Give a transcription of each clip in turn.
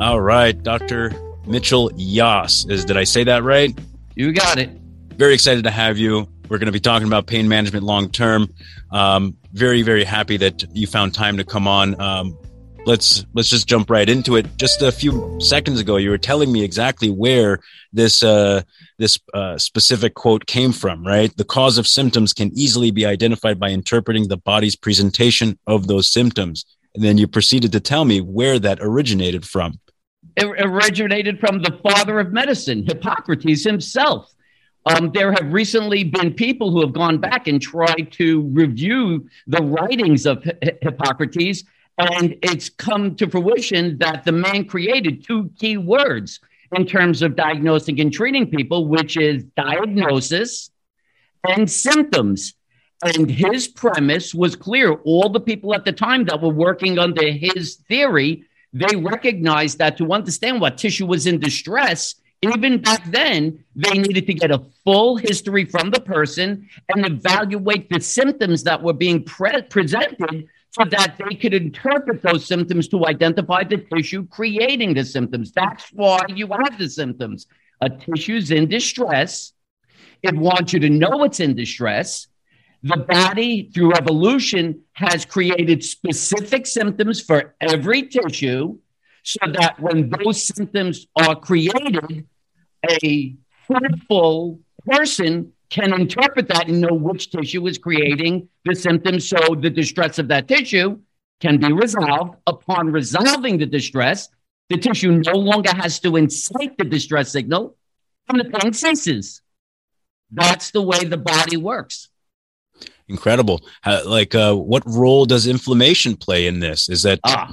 All right, Dr. Mitchell Yass. Is did I say that right? You got it. Very excited to have you. We're going to be talking about pain management long term. Um, very, very happy that you found time to come on. Um, let's let's just jump right into it. Just a few seconds ago, you were telling me exactly where this uh, this uh, specific quote came from. Right, the cause of symptoms can easily be identified by interpreting the body's presentation of those symptoms. And then you proceeded to tell me where that originated from. It originated from the father of medicine, Hippocrates himself. Um, there have recently been people who have gone back and tried to review the writings of Hippocrates and it's come to fruition that the man created two key words in terms of diagnosing and treating people, which is diagnosis and symptoms. And his premise was clear. All the people at the time that were working under his theory, they recognized that to understand what tissue was in distress, even back then, they needed to get a full history from the person and evaluate the symptoms that were being pre- presented so that they could interpret those symptoms to identify the tissue creating the symptoms. That's why you have the symptoms. A tissue's in distress. It wants you to know it's in distress. The body, through evolution, has created specific symptoms for every tissue so that when those symptoms are created, a fruitful person can interpret that and know which tissue is creating the symptoms so the distress of that tissue can be resolved. Upon resolving the distress, the tissue no longer has to incite the distress signal and the pain ceases. That's the way the body works. Incredible. Uh, like, uh, what role does inflammation play in this? Is that. Ah.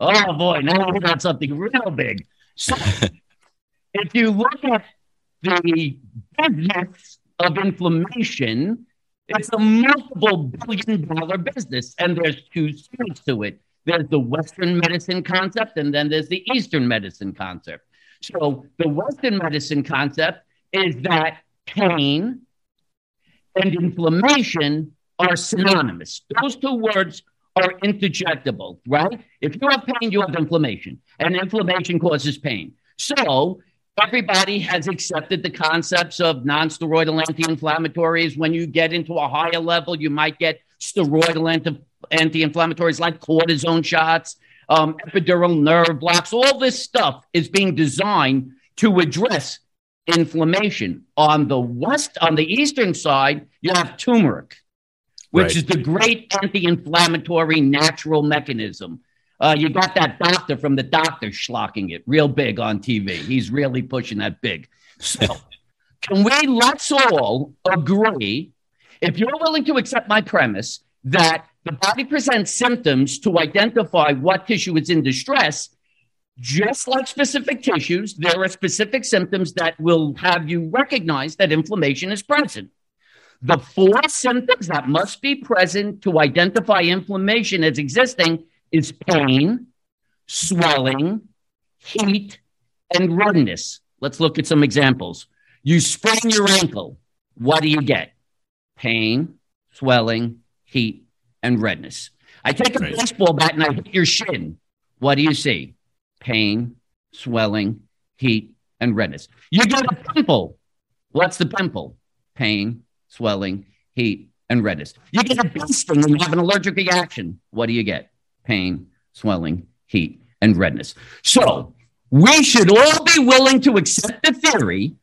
Oh, boy. Now we got something real big. So, if you look at the business of inflammation, it's a multiple billion dollar business. And there's two sides to it there's the Western medicine concept, and then there's the Eastern medicine concept. So, the Western medicine concept is that pain and inflammation are synonymous. Those two words are interjectable, right? If you have pain, you have inflammation, and inflammation causes pain. So, everybody has accepted the concepts of non-steroidal anti-inflammatories. When you get into a higher level, you might get steroidal anti- anti-inflammatories like cortisone shots, um, epidural nerve blocks. All this stuff is being designed to address inflammation. On the west, on the eastern side, you have turmeric, which right. is the great anti-inflammatory natural mechanism. Uh, you got that doctor from the doctor schlocking it real big on TV. He's really pushing that big. So, can we let's all agree, if you're willing to accept my premise, that the body presents symptoms to identify what tissue is in distress, just like specific tissues, there are specific symptoms that will have you recognize that inflammation is present. The four symptoms that must be present to identify inflammation as existing is pain, swelling, heat, and redness. Let's look at some examples. You sprain your ankle. What do you get? Pain, swelling, heat, and redness. I take a baseball bat and I hit your shin. What do you see? Pain, swelling, heat, and redness. You get a pimple. What's the pimple? Pain, swelling, heat, and redness. You get a bee and you have an allergic reaction. What do you get? pain, swelling, heat, and redness. So we should all be willing to accept the theory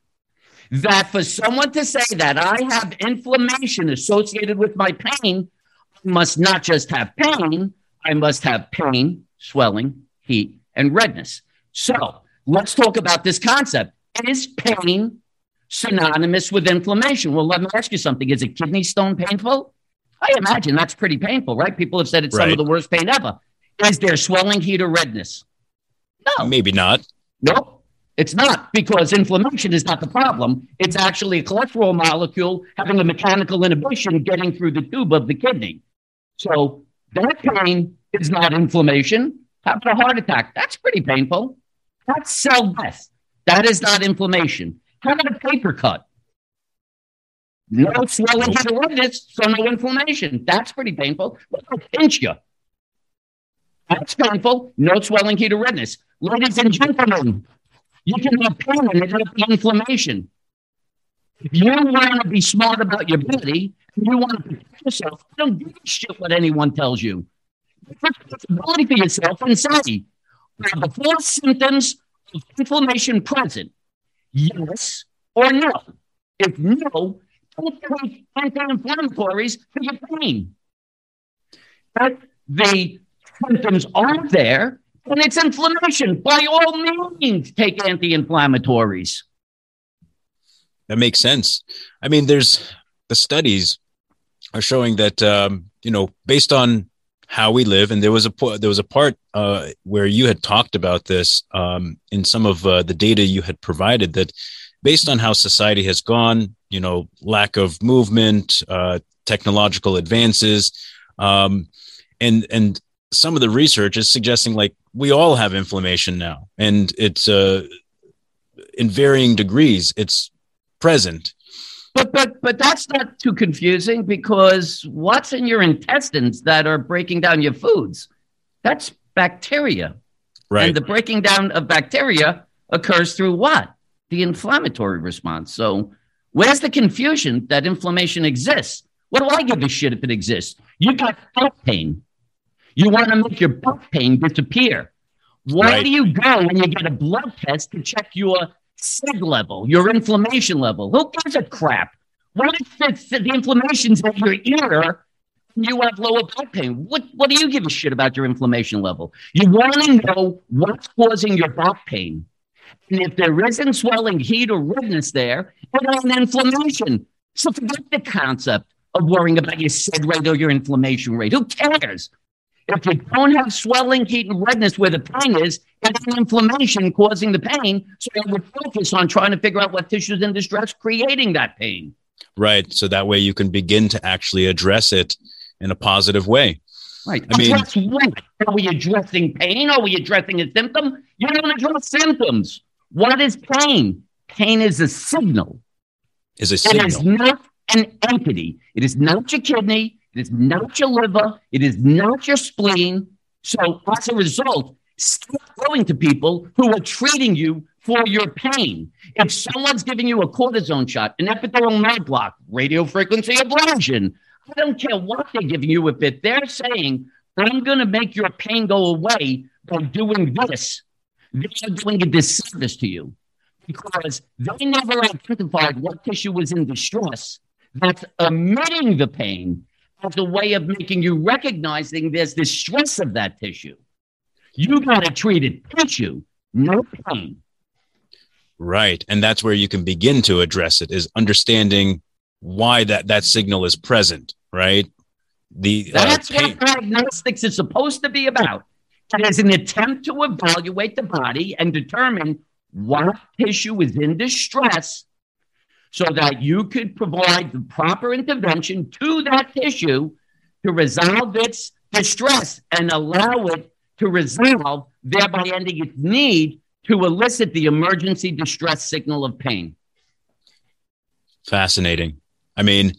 that for someone to say that I have inflammation associated with my pain, I must not just have pain, I must have pain, swelling, heat, and redness. So let's talk about this concept. Is pain synonymous with inflammation? Well, let me ask you something. Is a kidney stone painful? I imagine that's pretty painful, right? People have said it's right. some of the worst pain ever. Is there swelling, heat, or redness? No. Maybe not. Nope. It's not because inflammation is not the problem. It's actually a cholesterol molecule having a mechanical inhibition getting through the tube of the kidney. So that pain is not inflammation. Having a heart attack, that's pretty painful. That's cell death. That is not inflammation. How about a paper cut? No swelling to the redness, so no inflammation. That's pretty painful. But I'll pinch you. That's painful. No swelling, heat, or redness. Ladies and gentlemen, you can have pain and it be inflammation. If you want to be smart about your body you want to protect yourself, don't give a shit what anyone tells you. Responsibility for yourself and say, are the four symptoms of inflammation present? Yes or no? If no, don't take anti-inflammatories for your pain. If the symptoms aren't there, and it's inflammation. By all means, take anti-inflammatories. That makes sense. I mean, there's the studies are showing that um, you know based on how we live, and there was a there was a part uh, where you had talked about this um, in some of uh, the data you had provided that based on how society has gone, you know, lack of movement, uh, technological advances, um, and and some of the research is suggesting like we all have inflammation now, and it's uh, in varying degrees. It's present. But but but that's not too confusing because what's in your intestines that are breaking down your foods? That's bacteria. Right. And the breaking down of bacteria occurs through what? The inflammatory response. So where's the confusion that inflammation exists? What do I give a shit if it exists? You got back pain. You want to make your back pain disappear. Why right. do you go when you get a blood test to check your SIG level, your inflammation level. Who gives a crap? What if it's the inflammation's at your ear you have lower back pain? What, what do you give a shit about your inflammation level? You want to know what's causing your back pain. And if there isn't swelling, heat, or redness there, it's an inflammation. So forget the concept of worrying about your sed rate or your inflammation rate. Who cares? If you don't have swelling, heat, and redness where the pain is, it's an inflammation causing the pain. So I would focus on trying to figure out what tissues in distress creating that pain. Right. So that way you can begin to actually address it in a positive way. Right. I mean, what? Are we addressing pain? Are we addressing a symptom? You don't address symptoms. What is pain? Pain is a signal. Is a signal. It is not an entity. It is not your kidney. It is not your liver. It is not your spleen. So as a result, stop going to people who are treating you for your pain. If someone's giving you a cortisone shot, an epidural nerve block, radio frequency ablation, I don't care what they're giving you. If it, they're saying, I'm going to make your pain go away by doing this, they're doing a disservice to you because they never identified what tissue was in distress that's emitting the pain as a way of making you recognizing there's the stress of that tissue. You got to treat it tissue, no pain. Right. And that's where you can begin to address it is understanding why that, that signal is present, right? The uh, That's uh, what diagnostics is supposed to be about. It is an attempt to evaluate the body and determine what tissue is in distress so that you could provide the proper intervention to that tissue to resolve its distress and allow it to resolve, thereby ending its need to elicit the emergency distress signal of pain. Fascinating. I mean,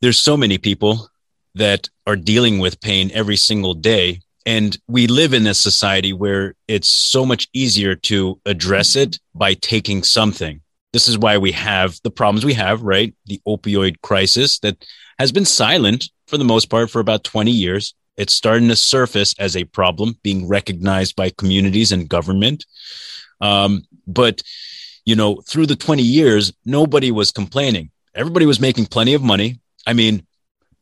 there's so many people that are dealing with pain every single day. And we live in a society where it's so much easier to address it by taking something. This is why we have the problems we have, right? The opioid crisis that has been silent for the most part for about 20 years. It's starting to surface as a problem being recognized by communities and government. Um, but, you know, through the 20 years, nobody was complaining. Everybody was making plenty of money. I mean,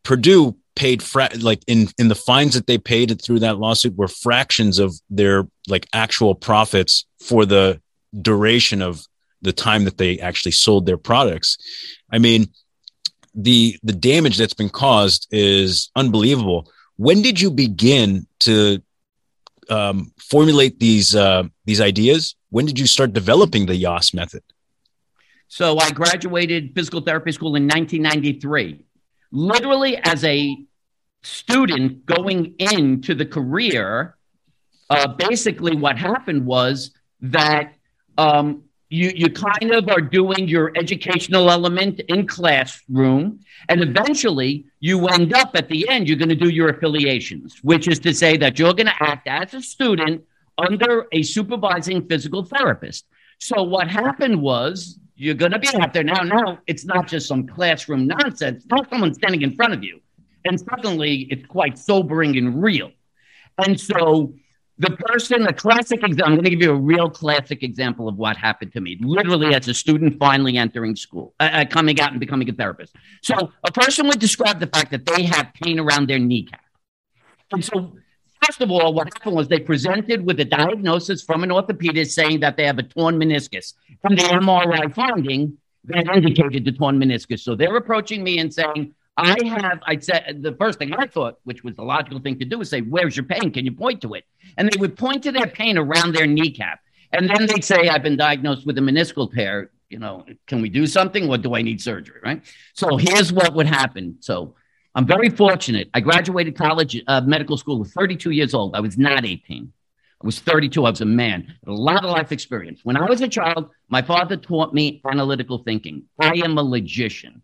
Purdue paid fra- like in in the fines that they paid through that lawsuit were fractions of their like actual profits for the duration of the time that they actually sold their products. I mean, the the damage that's been caused is unbelievable. When did you begin to um, formulate these uh, these ideas? When did you start developing the Yass method? So I graduated physical therapy school in 1993. Literally, as a student going into the career, uh, basically what happened was that um, you, you kind of are doing your educational element in classroom. And eventually you end up at the end, you're going to do your affiliations, which is to say that you're going to act as a student under a supervising physical therapist. So what happened was you're going to be out there now. Now it's not just some classroom nonsense. Now someone standing in front of you, and suddenly it's quite sobering and real. And so the person, a classic example, I'm going to give you a real classic example of what happened to me, literally as a student finally entering school, uh, uh, coming out and becoming a therapist. So a person would describe the fact that they have pain around their kneecap. And so, first of all, what happened was they presented with a diagnosis from an orthopedist saying that they have a torn meniscus. From the MRI finding, that indicated the torn meniscus. So they're approaching me and saying, I have, I said, the first thing I thought, which was the logical thing to do, is say, Where's your pain? Can you point to it? And they would point to their pain around their kneecap. And then they'd say, I've been diagnosed with a meniscal tear. You know, can we do something or do I need surgery? Right. So here's what would happen. So I'm very fortunate. I graduated college, uh, medical school with 32 years old. I was not 18. I was 32. I was a man, a lot of life experience. When I was a child, my father taught me analytical thinking. I am a logician.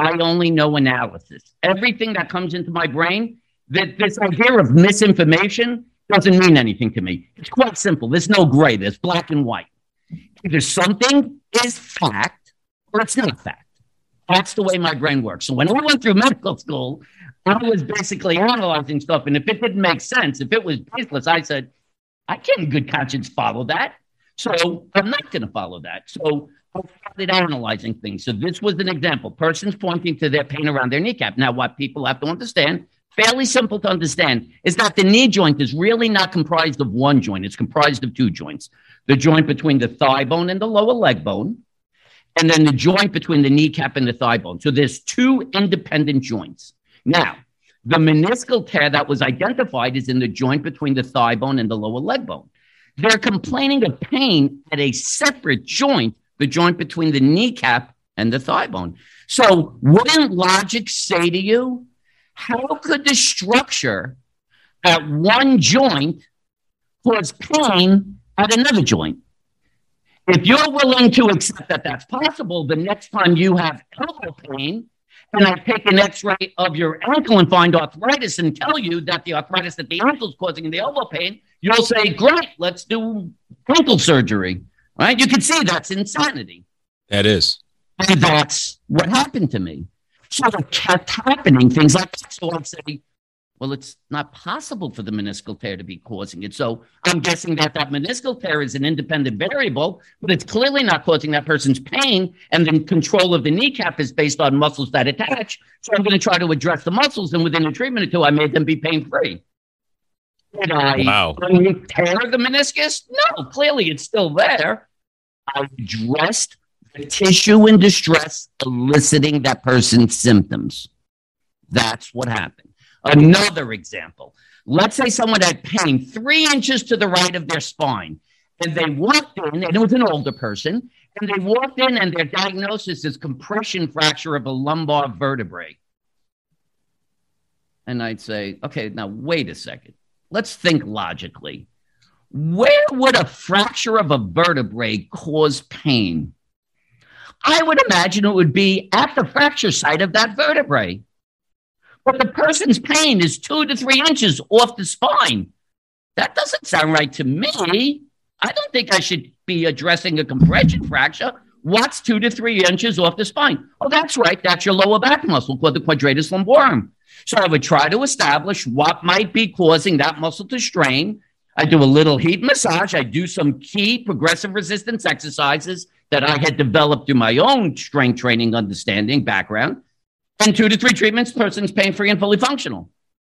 I only know analysis. Everything that comes into my brain, that this idea of misinformation doesn't mean anything to me. It's quite simple. There's no gray. There's black and white. Either something is fact or it's not fact. That's the way my brain works. So when I went through medical school, I was basically analyzing stuff. And if it didn't make sense, if it was baseless, I said, I can't in good conscience follow that. So I'm not going to follow that. So I started analyzing things. So this was an example. Persons pointing to their pain around their kneecap. Now, what people have to understand, fairly simple to understand, is that the knee joint is really not comprised of one joint. It's comprised of two joints. The joint between the thigh bone and the lower leg bone, and then the joint between the kneecap and the thigh bone. So there's two independent joints. Now, the meniscal tear that was identified is in the joint between the thigh bone and the lower leg bone. They're complaining of pain at a separate joint the joint between the kneecap and the thigh bone. So, wouldn't logic say to you, how could the structure at one joint cause pain at another joint? If you're willing to accept that that's possible, the next time you have elbow pain, and I take an x-ray of your ankle and find arthritis and tell you that the arthritis at the ankle is causing the elbow pain, you'll say, great, let's do ankle surgery. Right? You can see that's insanity. That is. And that's what happened to me. So it kept happening, things like that. So I'd say, well, it's not possible for the meniscal tear to be causing it. So I'm guessing that that meniscal tear is an independent variable, but it's clearly not causing that person's pain. And then control of the kneecap is based on muscles that attach. So I'm going to try to address the muscles. And within a treatment or two, I made them be pain free. Did I wow. tear the meniscus? No, clearly it's still there. I addressed the tissue in distress, eliciting that person's symptoms. That's what happened. Another example. Let's say someone had pain three inches to the right of their spine, and they walked in, and it was an older person, and they walked in, and their diagnosis is compression fracture of a lumbar vertebrae. And I'd say, okay, now wait a second. Let's think logically. Where would a fracture of a vertebrae cause pain? I would imagine it would be at the fracture site of that vertebrae. But the person's pain is two to three inches off the spine. That doesn't sound right to me. I don't think I should be addressing a compression fracture. What's two to three inches off the spine? Oh, that's right. That's your lower back muscle called the quadratus lumborum. So I would try to establish what might be causing that muscle to strain I do a little heat massage. I do some key progressive resistance exercises that I had developed through my own strength training understanding background. And two to three treatments, person's pain free and fully functional.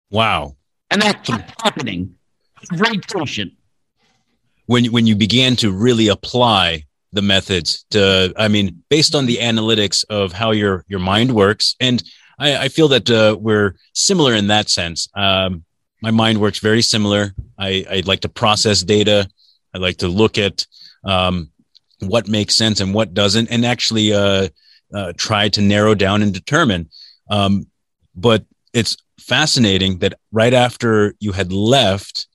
Wow. And that kept happening. Very patient. When, when you began to really apply the methods to, I mean, based on the analytics of how your, your mind works. And I, I feel that uh, we're similar in that sense. Um, my mind works very similar. I, I like to process data. I like to look at um, what makes sense and what doesn't, and actually uh, uh, try to narrow down and determine. Um, but it's fascinating that right after you had left,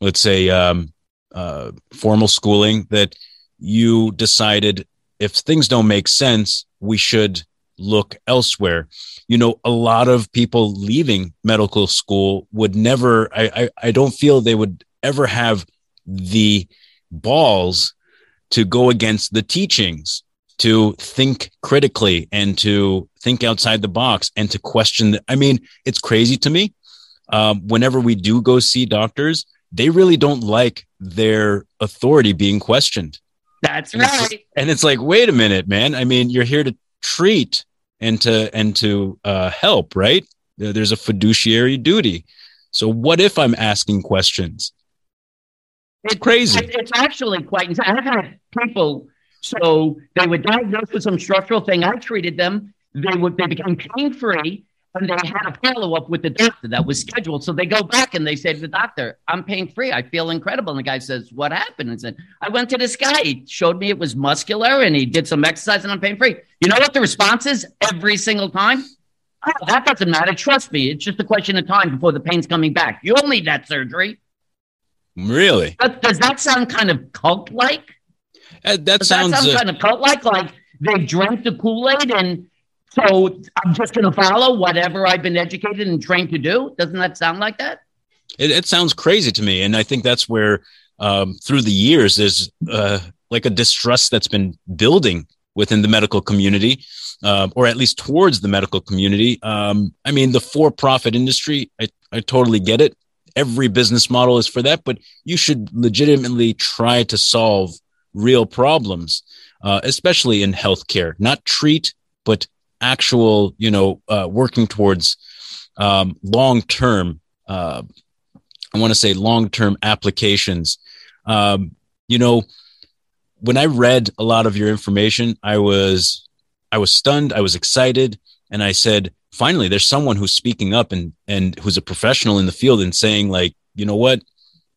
let's say um, uh, formal schooling, that you decided if things don't make sense, we should look elsewhere. You know, a lot of people leaving medical school would never, I, I, I don't feel they would ever have the balls to go against the teachings, to think critically and to think outside the box and to question. The, I mean, it's crazy to me. Um, whenever we do go see doctors, they really don't like their authority being questioned. That's and right. It's, and it's like, wait a minute, man. I mean, you're here to treat and to and to uh, help, right? There's a fiduciary duty. So what if I'm asking questions? It's crazy. It's actually quite. I've had people. So they were diagnosed with some structural thing. I treated them. They would. They became pain free, and they had a follow up with the doctor that was scheduled. So they go back and they say to the doctor, "I'm pain free. I feel incredible." And the guy says, "What happened?" And said, "I went to this guy. He showed me it was muscular, and he did some exercise, and I'm pain free." You know what the response is every single time? Oh, that doesn't matter. Trust me. It's just a question of time before the pain's coming back. You'll need that surgery. Really? But does that sound kind of cult like? Uh, that sounds that sound uh, kind of cult like? Like they drank the Kool Aid and so I'm just going to follow whatever I've been educated and trained to do? Doesn't that sound like that? it, it sounds crazy to me, and I think that's where um, through the years there's uh, like a distrust that's been building within the medical community, um, or at least towards the medical community. Um, I mean, the for-profit industry, I, I totally get it. Every business model is for that, but you should legitimately try to solve real problems, uh, especially in healthcare. Not treat, but actual, you know, uh, working towards um, long-term. Uh, I want to say long-term applications. Um, you know, when I read a lot of your information, I was I was stunned, I was excited, and I said, finally, there's someone who's speaking up and and who's a professional in the field and saying, like, you know what,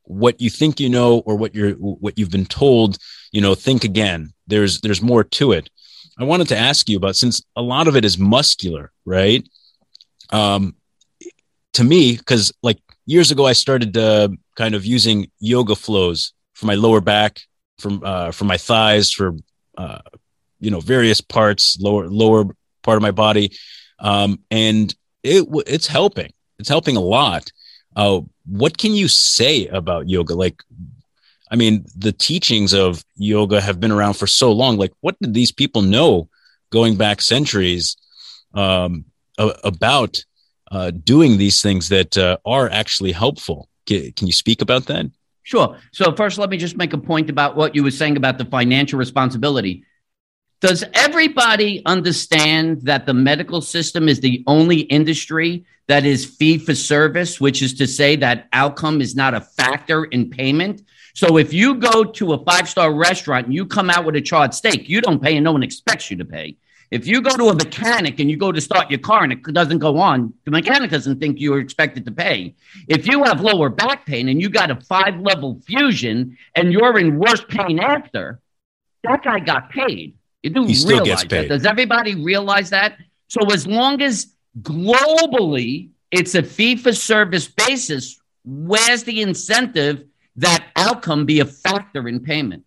what you think you know or what you're what you've been told, you know, think again. There's there's more to it. I wanted to ask you about since a lot of it is muscular, right? Um, to me, because like years ago, I started uh, kind of using yoga flows for my lower back, from uh, for my thighs, for uh, you know various parts, lower lower part of my body, um, and it it's helping. It's helping a lot. Uh, what can you say about yoga? Like, I mean, the teachings of yoga have been around for so long. Like, what did these people know going back centuries um, about uh, doing these things that uh, are actually helpful? Can you speak about that? Sure. So first, let me just make a point about what you were saying about the financial responsibility. Does everybody understand that the medical system is the only industry that is fee for service, which is to say that outcome is not a factor in payment? So if you go to a five star restaurant and you come out with a charred steak, you don't pay and no one expects you to pay. If you go to a mechanic and you go to start your car and it doesn't go on, the mechanic doesn't think you're expected to pay. If you have lower back pain and you got a five level fusion and you're in worse pain after, that guy got paid. You do He still realize gets that. Does everybody realize that? So as long as globally it's a fee for service basis, where's the incentive that outcome be a factor in payment?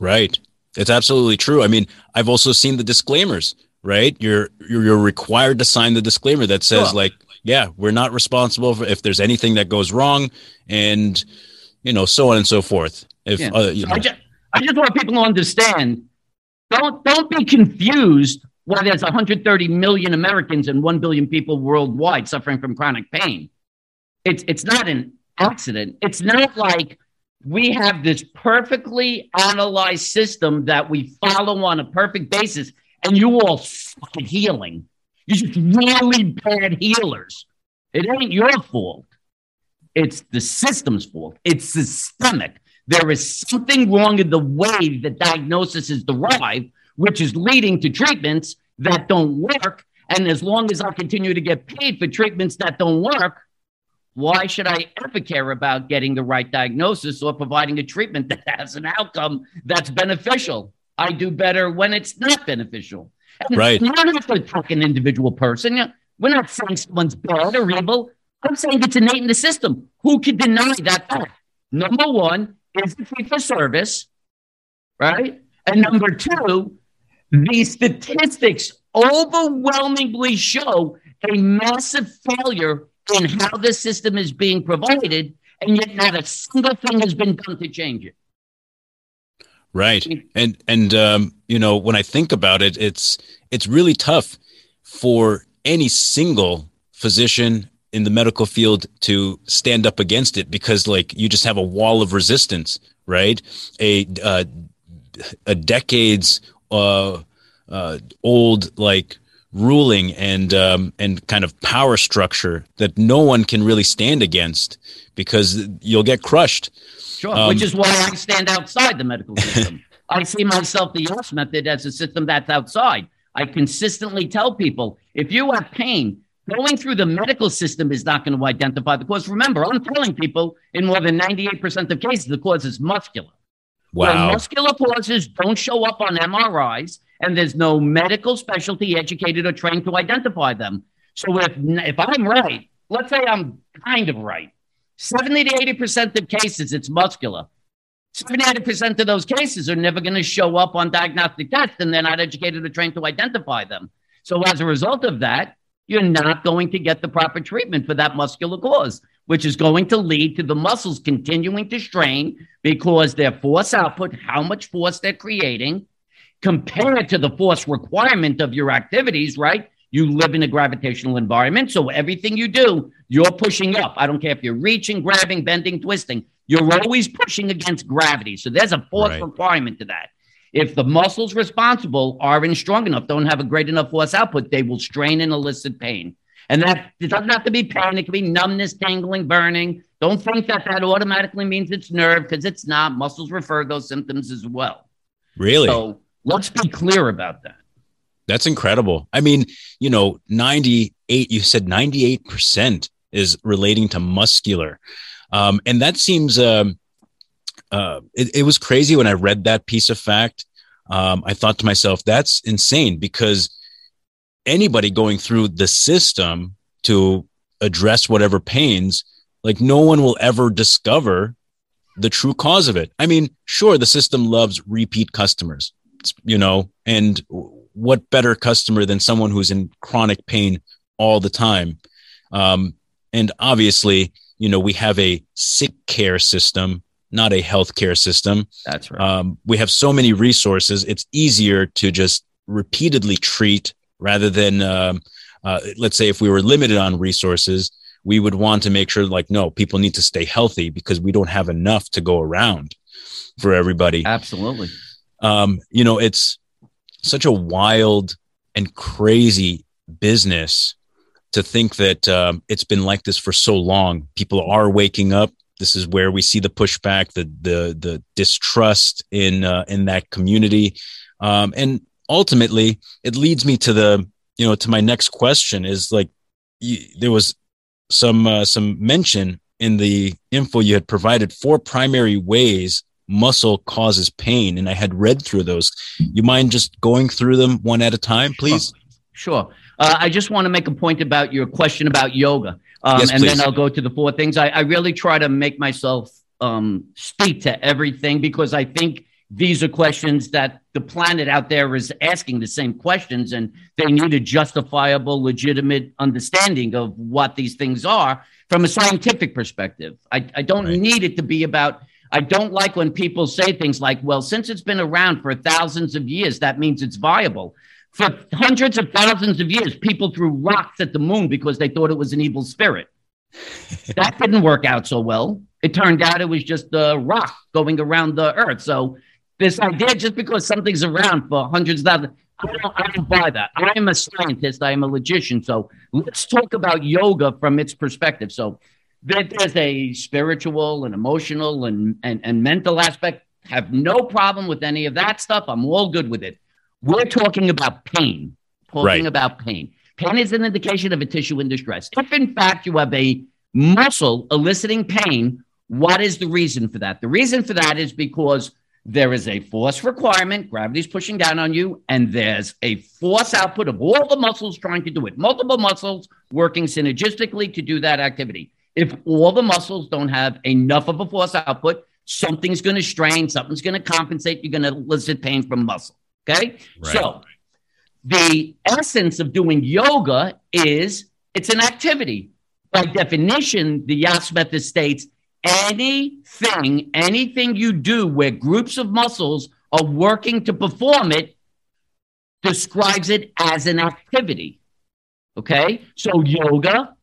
Right. It's absolutely true. I mean, I've also seen the disclaimers, right? You're you're, you're required to sign the disclaimer that says Sure. like, yeah, we're not responsible for if there's anything that goes wrong and you know, so on and so forth. If Yeah. uh, you know, I just, I just want people to understand. Don't don't be confused why there's 130 million Americans and 1 billion people worldwide suffering from chronic pain. It's it's not an accident. It's not like we have this perfectly analyzed system that we follow on a perfect basis, and you all at healing. You're just really bad healers. It ain't your fault. It's the system's fault. It's systemic. There is something wrong in the way the diagnosis is derived, which is leading to treatments that don't work. And as long as I continue to get paid for treatments that don't work, why should I ever care about getting the right diagnosis or providing a treatment that has an outcome that's beneficial? I do better when it's not beneficial. And Right. You don't have to attack an individual person. We're not saying someone's bad or evil. I'm saying it's innate in the system. Who can deny that fact? Number one is the fee for service. right? And number two, the statistics overwhelmingly show a massive failure in how the system is being provided, and yet not a single thing has been done to change it. Right, and and um, you know when I think about it, it's it's really tough for any single physician in the medical field to stand up against it because like you just have a wall of resistance, right? A uh, a decades uh, uh, old like ruling and um, and kind of power structure that no one can really stand against because you'll get crushed. Sure, um, which is why I stand outside the medical system. I see myself the Yass method as a system that's outside. I consistently tell people if you have pain, going through the medical system is not going to identify the cause. Remember, I'm telling people in more than 98% of cases the cause is muscular. Wow. When muscular causes don't show up on MRIs, and there's no medical specialty educated or trained to identify them. So if if I'm right, let's say I'm kind of right, 70 to 80% of cases it's muscular. 70 to 80% of those cases are never going to show up on diagnostic tests and they're not educated or trained to identify them. So as a result of that, you're not going to get the proper treatment for that muscular cause, which is going to lead to the muscles continuing to strain because their force output, how much force they're creating, compared to the force requirement of your activities, right? You live in a gravitational environment. So everything you do, you're pushing up. I don't care if you're reaching, grabbing, bending, twisting, you're always pushing against gravity. So there's a force right. requirement to that. If the muscles responsible aren't strong enough, don't have a great enough force output, they will strain and elicit pain. And that it doesn't have to be pain. It can be numbness, tingling, burning. Don't think that that automatically means it's nerve because it's not. Muscles refer those symptoms as well. Really? So Let's be clear about that. That's incredible. I mean, you know, 98, you said 98% is relating to muscular. Um, and that seems, um, uh, it, it, was crazy when I read that piece of fact. Um, I thought to myself, that's insane because anybody going through the system to address whatever pains, like no one will ever discover the true cause of it. I mean, sure, the system loves repeat customers you know, and what better customer than someone who's in chronic pain all the time? Um, and obviously, you know, we have a sick care system, not a healthcare system. That's right. Um, we have so many resources. It's easier to just repeatedly treat rather than, um, uh, let's say, if we were limited on resources, we would want to make sure, like, no, people need to stay healthy because we don't have enough to go around for everybody. Absolutely um, you know, it's such a wild and crazy business to think that um, it's been like this for so long. People are waking up. This is where we see the pushback, the the the distrust in uh, in that community, um, and ultimately, it leads me to the you know to my next question is like you, there was some uh, some mention in the info you had provided four primary ways muscle causes pain. And I had read through those. You mind just going through them one at a time, please? Sure. Uh, I just want to make a point about your question about yoga. Um, yes, and then I'll go to the four things. I, I really try to make myself um, speak to everything because I think these are questions that the planet out there is asking the same questions and they need a justifiable, legitimate understanding of what these things are from a scientific perspective. I, I don't right. need it to be about I don't like when people say things like, well, since it's been around for thousands of years, that means it's viable. For hundreds of thousands of years, people threw rocks at the moon because they thought it was an evil spirit. that didn't work out so well. It turned out it was just a rock going around the earth. So, this idea just because something's around for hundreds of thousands, I don't, I don't buy that. I am a scientist, I am a logician. So, let's talk about yoga from its perspective. So, there's a spiritual and emotional and, and, and mental aspect. Have no problem with any of that stuff. I'm all good with it. We're talking about pain. Talking right. about pain. Pain is an indication of a tissue in distress. If in fact you have a muscle eliciting pain, what is the reason for that? The reason for that is because there is a force requirement, gravity's pushing down on you, and there's a force output of all the muscles trying to do it, multiple muscles working synergistically to do that activity. If all the muscles don't have enough of a force output something's going to strain, something's going to compensate. You're going to elicit pain from muscle. Okay. Right. So the essence of doing yoga is it's an activity. By definition, the Yass method states anything, anything you do where groups of muscles are working to perform it describes it as an activity. Okay. So yoga,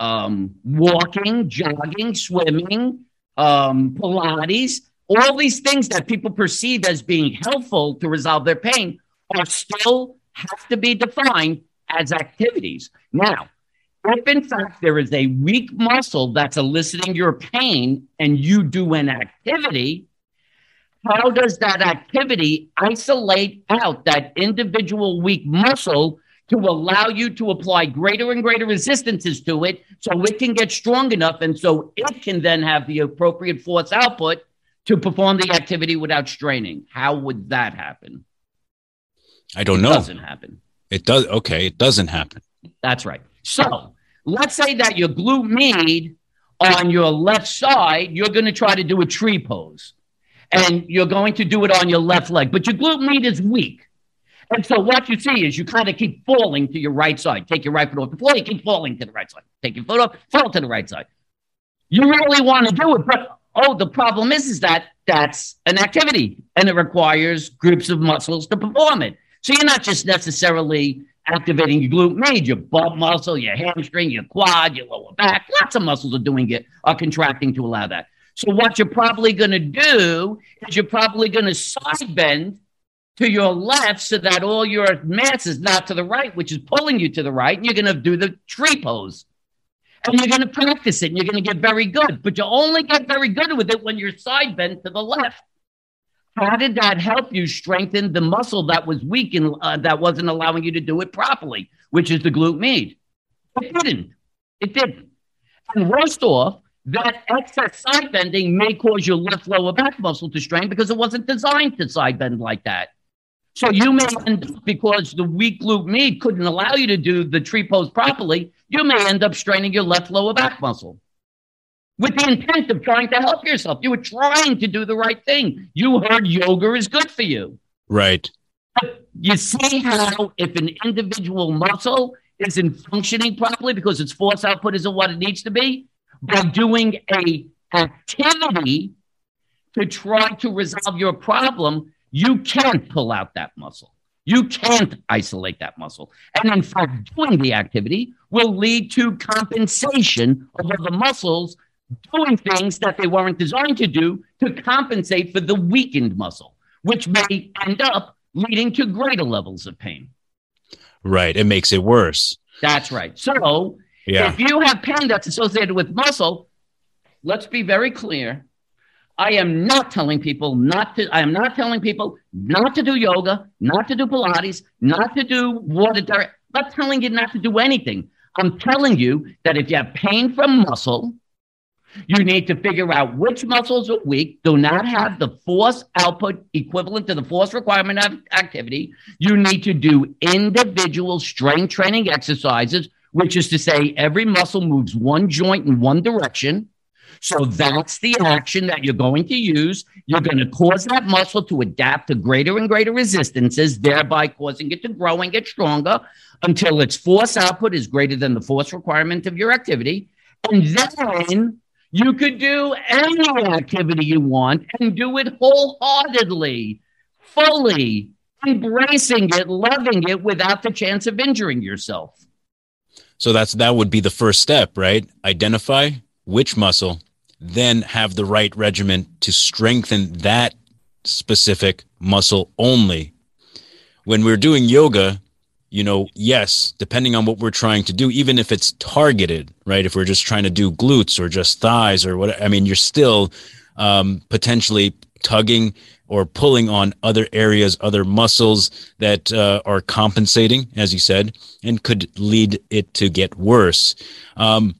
um, walking, jogging, swimming, um, Pilates, all these things that people perceive as being helpful to resolve their pain are still have to be defined as activities. Now, if in fact there is a weak muscle that's eliciting your pain and you do an activity, how does that activity isolate out that individual weak muscle to allow you to apply greater and greater resistances to it so it can get strong enough and so it can then have the appropriate force output to perform the activity without straining. How would that happen? I don't it know. It doesn't happen. It does. Okay. It doesn't happen. That's right. So let's say that your glute med on your left side, you're going to try to do a tree pose and you're going to do it on your left leg, but your glute med is weak. And so what you see is you kind of keep falling to your right side. Take your right foot off the floor, you keep falling to the right side. Take your foot off, fall to the right side. You really want to do it, but oh, the problem is, is that that's an activity and it requires groups of muscles to perform it. So you're not just necessarily activating your glute med, your bump muscle, your hamstring, your quad, your lower back. Lots of muscles are doing it, are contracting to allow that. So what you're probably going to do is you're probably going to side bend to your left so that all your mass is not to the right, which is pulling you to the right. And you're going to do the tree pose. And you're going to practice it and you're going to get very good. But you only get very good with it when you're side bent to the left. How did that help you strengthen the muscle that was weak and uh, that wasn't allowing you to do it properly, which is the glute med? It didn't. It didn't. And worst off, that excess side bending may cause your left lower back muscle to strain because it wasn't designed to side bend like that. So you may end up, because the weak glute med couldn't allow you to do the tree pose properly, you may end up straining your left lower back muscle with the intent of trying to help yourself. You were trying to do the right thing. You heard yoga is good for you. Right. But you see how if an individual muscle isn't functioning properly because its force output isn't what it needs to be, by doing a activity to try to resolve your problem, you can't pull out that muscle. You can't isolate that muscle. And in fact, doing the activity will lead to compensation of the muscles doing things that they weren't designed to do to compensate for the weakened muscle, which may end up leading to greater levels of pain. Right. It makes it worse. That's right. So yeah. if you have pain that's associated with muscle, let's be very clear I am not telling people not to, I am not telling people not to do yoga, not to do Pilates, not to do water I'm not telling you not to do anything. I'm telling you that if you have pain from muscle, you need to figure out which muscles are weak, do not have the force output equivalent to the force requirement of activity. You need to do individual strength training exercises, which is to say, every muscle moves one joint in one direction so that's the action that you're going to use. You're going to cause that muscle to adapt to greater and greater resistances, thereby causing it to grow and get stronger until its force output is greater than the force requirement of your activity. And then you could do any activity you want and do it wholeheartedly, fully, embracing it, loving it without the chance of injuring yourself. So that's that would be the first step, right? Identify which muscle then have the right regimen to strengthen that specific muscle only. When we're doing yoga, you know, yes, depending on what we're trying to do, even if it's targeted, right? If we're just trying to do glutes or just thighs or what, I mean, you're still um, potentially tugging or pulling on other areas, other muscles that uh, are compensating, as you said, and could lead it to get worse. Um,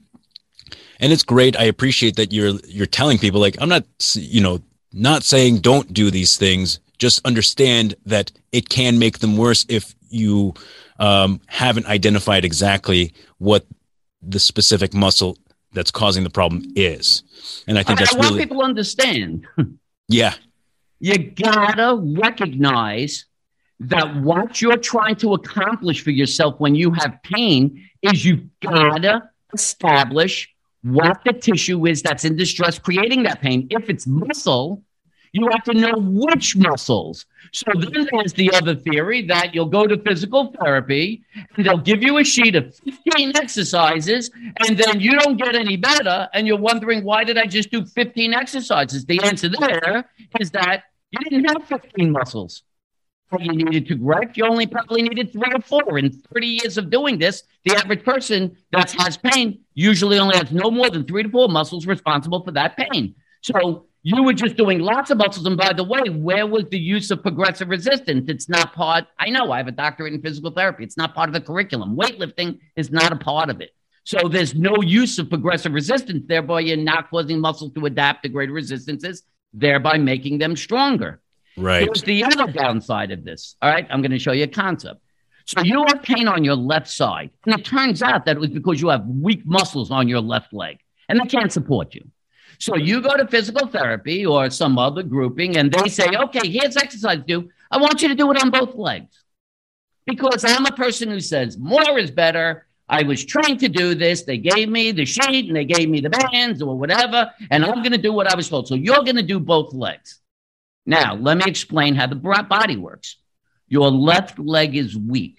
and it's great. I appreciate that you're you're telling people like I'm not you know not saying don't do these things. Just understand that it can make them worse if you um, haven't identified exactly what the specific muscle that's causing the problem is. And I think I, that's I want really people to understand. yeah. You gotta recognize that what you're trying to accomplish for yourself when you have pain is you gotta establish what the tissue is that's in distress creating that pain. If it's muscle, you have to know which muscles. So then there's the other theory that you'll go to physical therapy and they'll give you a sheet of 15 exercises and then you don't get any better and you're wondering why did I just do 15 exercises? The answer there is that you didn't have 15 muscles you needed to correct. You only probably needed three or four. In 30 years of doing this, the average person that has pain usually only has no more than three to four muscles responsible for that pain. So you were just doing lots of muscles. And by the way, where was the use of progressive resistance? It's not part, I know I have a doctorate in physical therapy. It's not part of the curriculum. Weightlifting is not a part of it. So there's no use of progressive resistance. Thereby, you're not causing muscles to adapt to greater resistances, thereby making them stronger. Right. Here's the other downside of this. All right. I'm going to show you a concept. So you have pain on your left side. And it turns out that it was because you have weak muscles on your left leg and they can't support you. So you go to physical therapy or some other grouping, and they say, okay, here's exercise to do. I want you to do it on both legs. Because I'm a person who says more is better. I was trained to do this. They gave me the sheet and they gave me the bands or whatever, and I'm going to do what I was told. So you're going to do both legs. Now, let me explain how the body works. Your left leg is weak.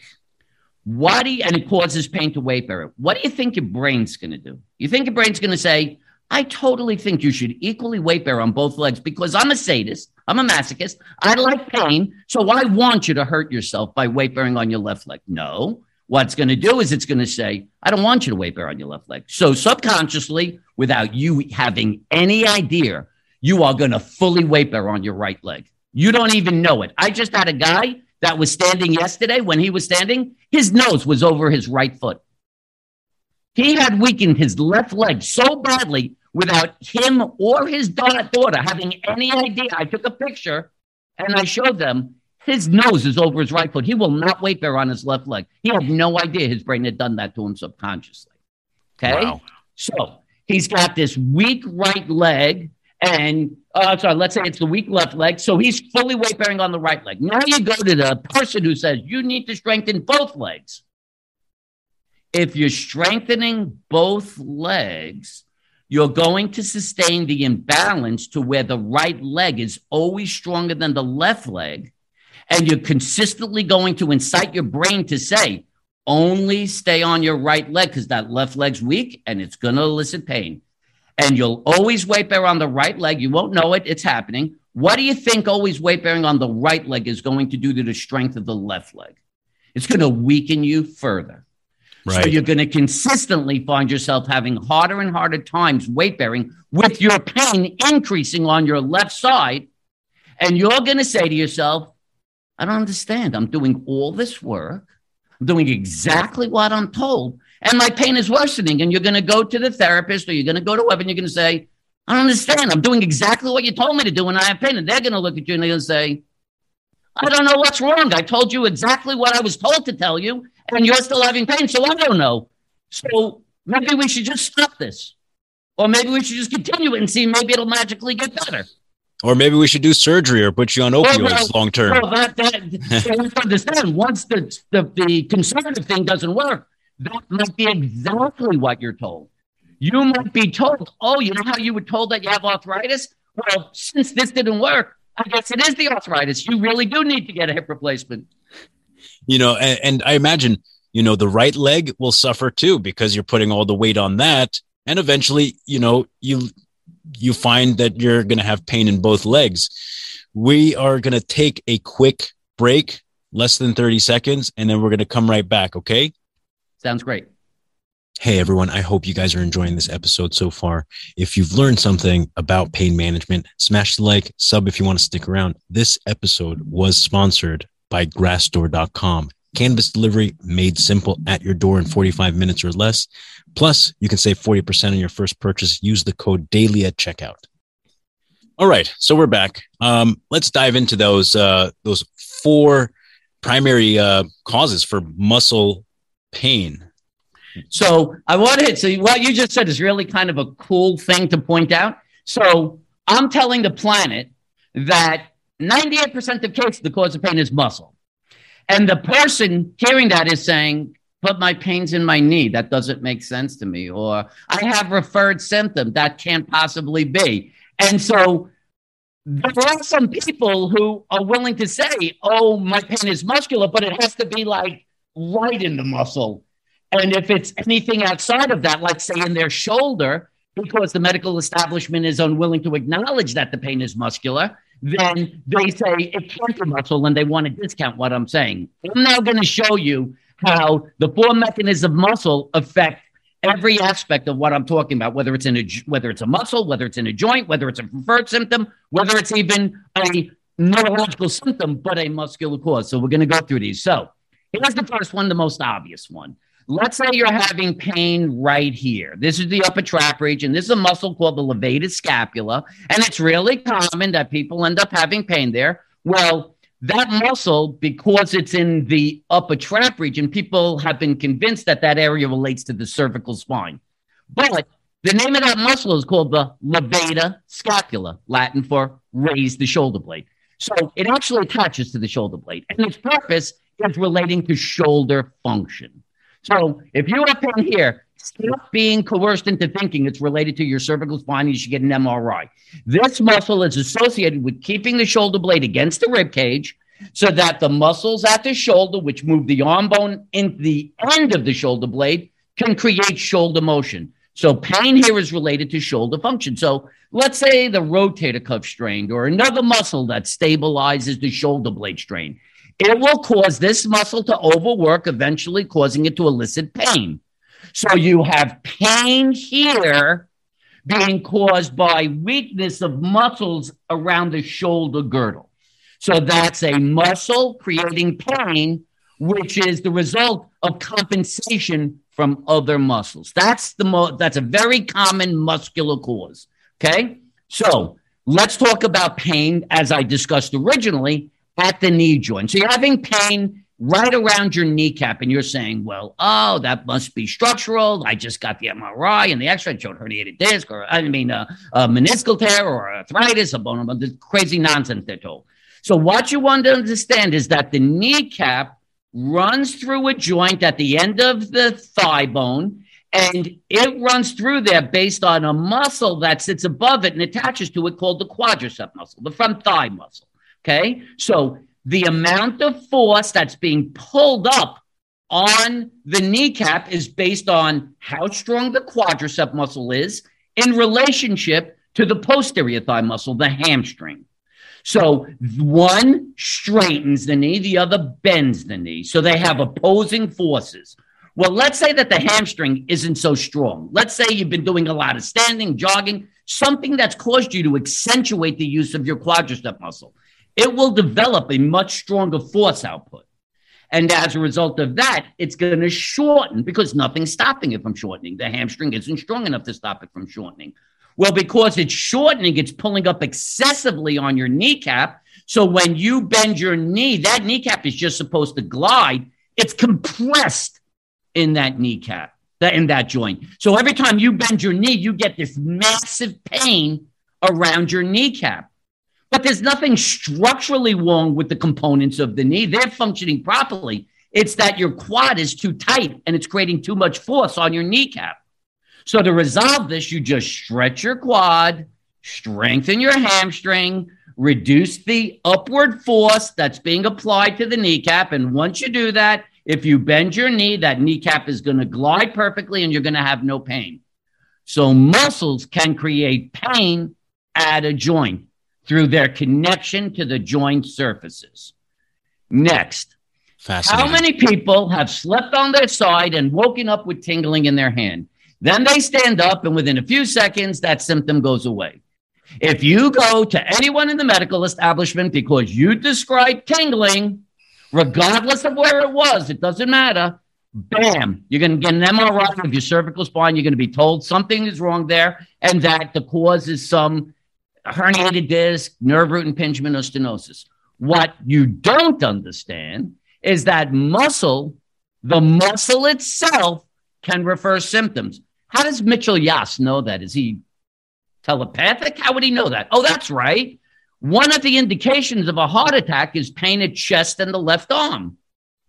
What do you, and it causes pain to weight bearer. What do you think your brain's going to do? You think your brain's going to say, I totally think you should equally weight bear on both legs because I'm a sadist. I'm a masochist. I like pain. So I want you to hurt yourself by weight bearing on your left leg. No. What's going to do is it's going to say, I don't want you to weight bear on your left leg. So subconsciously, without you having any idea, you are going to fully weight bear on your right leg. You don't even know it. I just had a guy that was standing yesterday. When he was standing, his nose was over his right foot. He had weakened his left leg so badly without him or his daughter having any idea. I took a picture and I showed them his nose is over his right foot. He will not weight bear on his left leg. He had no idea his brain had done that to him subconsciously. Okay. Wow. So he's got this weak right leg and uh, sorry, let's say it's the weak left leg. So he's fully weight bearing on the right leg. Now you go to the person who says you need to strengthen both legs. If you're strengthening both legs, you're going to sustain the imbalance to where the right leg is always stronger than the left leg. And you're consistently going to incite your brain to say, only stay on your right leg because that left leg's weak and it's going to elicit pain. And you'll always weight bear on the right leg. You won't know it, it's happening. What do you think always weight bearing on the right leg is going to do to the strength of the left leg? It's going to weaken you further. Right. So you're going to consistently find yourself having harder and harder times weight bearing with your pain increasing on your left side. And you're going to say to yourself, I don't understand. I'm doing all this work. I'm doing exactly what I'm told. And my pain is worsening. And you're going to go to the therapist or you're going to go to web and you're going to say, I don't understand. I'm doing exactly what you told me to do and I have pain. And they're going to look at you and they're going to say, I don't know what's wrong. I told you exactly what I was told to tell you and you're still having pain. So I don't know. So maybe we should just stop this. Or maybe we should just continue it and see maybe it'll magically get better. Or maybe we should do surgery or put you on opioids well, long term. Well, that, that, so understand once the, the, the conservative thing doesn't work, that might be exactly what you're told. You might be told, oh, you know how you were told that you have arthritis? Well, since this didn't work, I guess it is the arthritis. You really do need to get a hip replacement you know, and, and I imagine, you know, the right leg will suffer too because you're putting all the weight on that. And eventually, you know, you you find that you're going to have pain in both legs. We are going to take a quick break, less than 30 seconds, and then we're going to come right back. Okay. Sounds great. Hey everyone, I hope you guys are enjoying this episode so far. If you've learned something about pain management, smash the like, sub if you want to stick around. This episode was sponsored by grassdoor.com. Cannabis delivery made simple at your door in 45 minutes or less. Plus, you can save 40% on your first purchase. Use the code daily at checkout. All right, so we're back. Um, let's dive into those uh, those four primary uh, causes for muscle pain. So I wanted so what you just said is really kind of a cool thing to point out. So I'm telling the planet that 98% of cases the cause of pain is muscle. And the person hearing that is saying, but my pain's in my knee. That doesn't make sense to me. Or I have referred symptom. That can't possibly be. And so there are some people who are willing to say, oh, my pain is muscular, but it has to be like right in the muscle. And if it's anything outside of that, like say in their shoulder, because the medical establishment is unwilling to acknowledge that the pain is muscular, then they say it can't be muscle and they want to discount what I'm saying. I'm now going to show you how the four mechanisms of muscle affect every aspect of what I'm talking about, whether it's in a whether it's a muscle, whether it's in a joint, whether it's a referred symptom, whether it's even a neurological symptom, but a muscular cause. So we're going to go through these. So here's the first one, the most obvious one. Let's say you're having pain right here. This is the upper trap region. This is a muscle called the levator scapula, and it's really common that people end up having pain there. Well, that muscle, because it's in the upper trap region, people have been convinced that that area relates to the cervical spine. But the name of that muscle is called the levator scapula, Latin for raise the shoulder blade. So it actually attaches to the shoulder blade, and its purpose is relating to shoulder function. So if you have pain here, stop being coerced into thinking it's related to your cervical spine. You should get an MRI. This muscle is associated with keeping the shoulder blade against the rib cage so that the muscles at the shoulder, which move the arm bone in the end of the shoulder blade, can create shoulder motion. So pain here is related to shoulder function. So let's say the rotator cuff strained or another muscle that stabilizes the shoulder blade strain. It will cause this muscle to overwork, eventually causing it to elicit pain. So you have pain here being caused by weakness of muscles around the shoulder girdle. So that's a muscle creating pain, which is the result of compensation from other muscles. That's the mo- that's a very common muscular cause. Okay, so let's talk about pain as I discussed originally at the knee joint. So you're having pain right around your kneecap, and you're saying, well, oh, that must be structural. I just got the MRI and the x-ray showed herniated disc, or I mean, a meniscal tear or arthritis, a bone, the crazy nonsense they're told. So what you want to understand is that the kneecap runs through a joint at the end of the thigh bone, and it runs through there based on a muscle that sits above it and attaches to it called the quadricep muscle, the front thigh muscle. Okay. So the amount of force that's being pulled up on the kneecap is based on how strong the quadricep muscle is in relationship to the posterior thigh muscle, the hamstring. So one straightens the knee, the other bends the knee. So they have opposing forces. Well, let's say that the hamstring isn't so strong. Let's say you've been doing a lot of standing, jogging, something that's caused you to accentuate the use of your quadricep muscle it will develop a much stronger force output. And as a result of that, it's going to shorten because nothing's stopping it from shortening. The hamstring isn't strong enough to stop it from shortening. Well, because it's shortening, it's pulling up excessively on your kneecap. So when you bend your knee, that kneecap is just supposed to glide. It's compressed in that kneecap, that in that joint. So every time you bend your knee, you get this massive pain around your kneecap. But there's nothing structurally wrong with the components of the knee. They're functioning properly. It's that your quad is too tight and it's creating too much force on your kneecap. So to resolve this, you just stretch your quad, strengthen your hamstring, reduce the upward force that's being applied to the kneecap. And once you do that, if you bend your knee, that kneecap is going to glide perfectly and you're going to have no pain. So muscles can create pain at a joint through their connection to the joint surfaces. Next, how many people have slept on their side and woken up with tingling in their hand? Then they stand up, and within a few seconds, that symptom goes away. If you go to anyone in the medical establishment because you describe tingling, regardless of where it was, it doesn't matter. Bam, you're going to get an MRI of your cervical spine. You're going to be told something is wrong there and that the cause is some herniated disc, nerve root impingement, or stenosis. What you don't understand is that muscle, the muscle itself, can refer symptoms. How does Mitchell Yass know that? Is he telepathic? How would he know that? Oh, that's right. One of the indications of a heart attack is pain at chest and the left arm.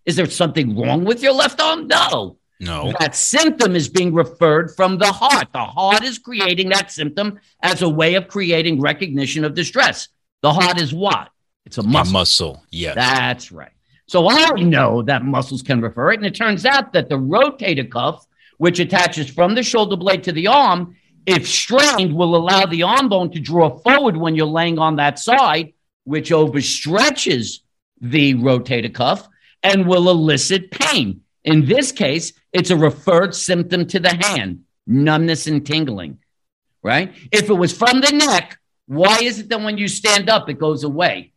Is there something wrong with your left arm? No. No. That symptom is being referred from the heart. The heart is creating that symptom as a way of creating recognition of distress. The heart is what? It's a muscle. A muscle. Yes. That's right. So I know that muscles can refer it. And it turns out that the rotator cuff, which attaches from the shoulder blade to the arm, if strained, will allow the arm bone to draw forward when you're laying on that side, which overstretches the rotator cuff and will elicit pain. In this case, it's a referred symptom to the hand, numbness and tingling, right? If it was from the neck, why is it that when you stand up, it goes away?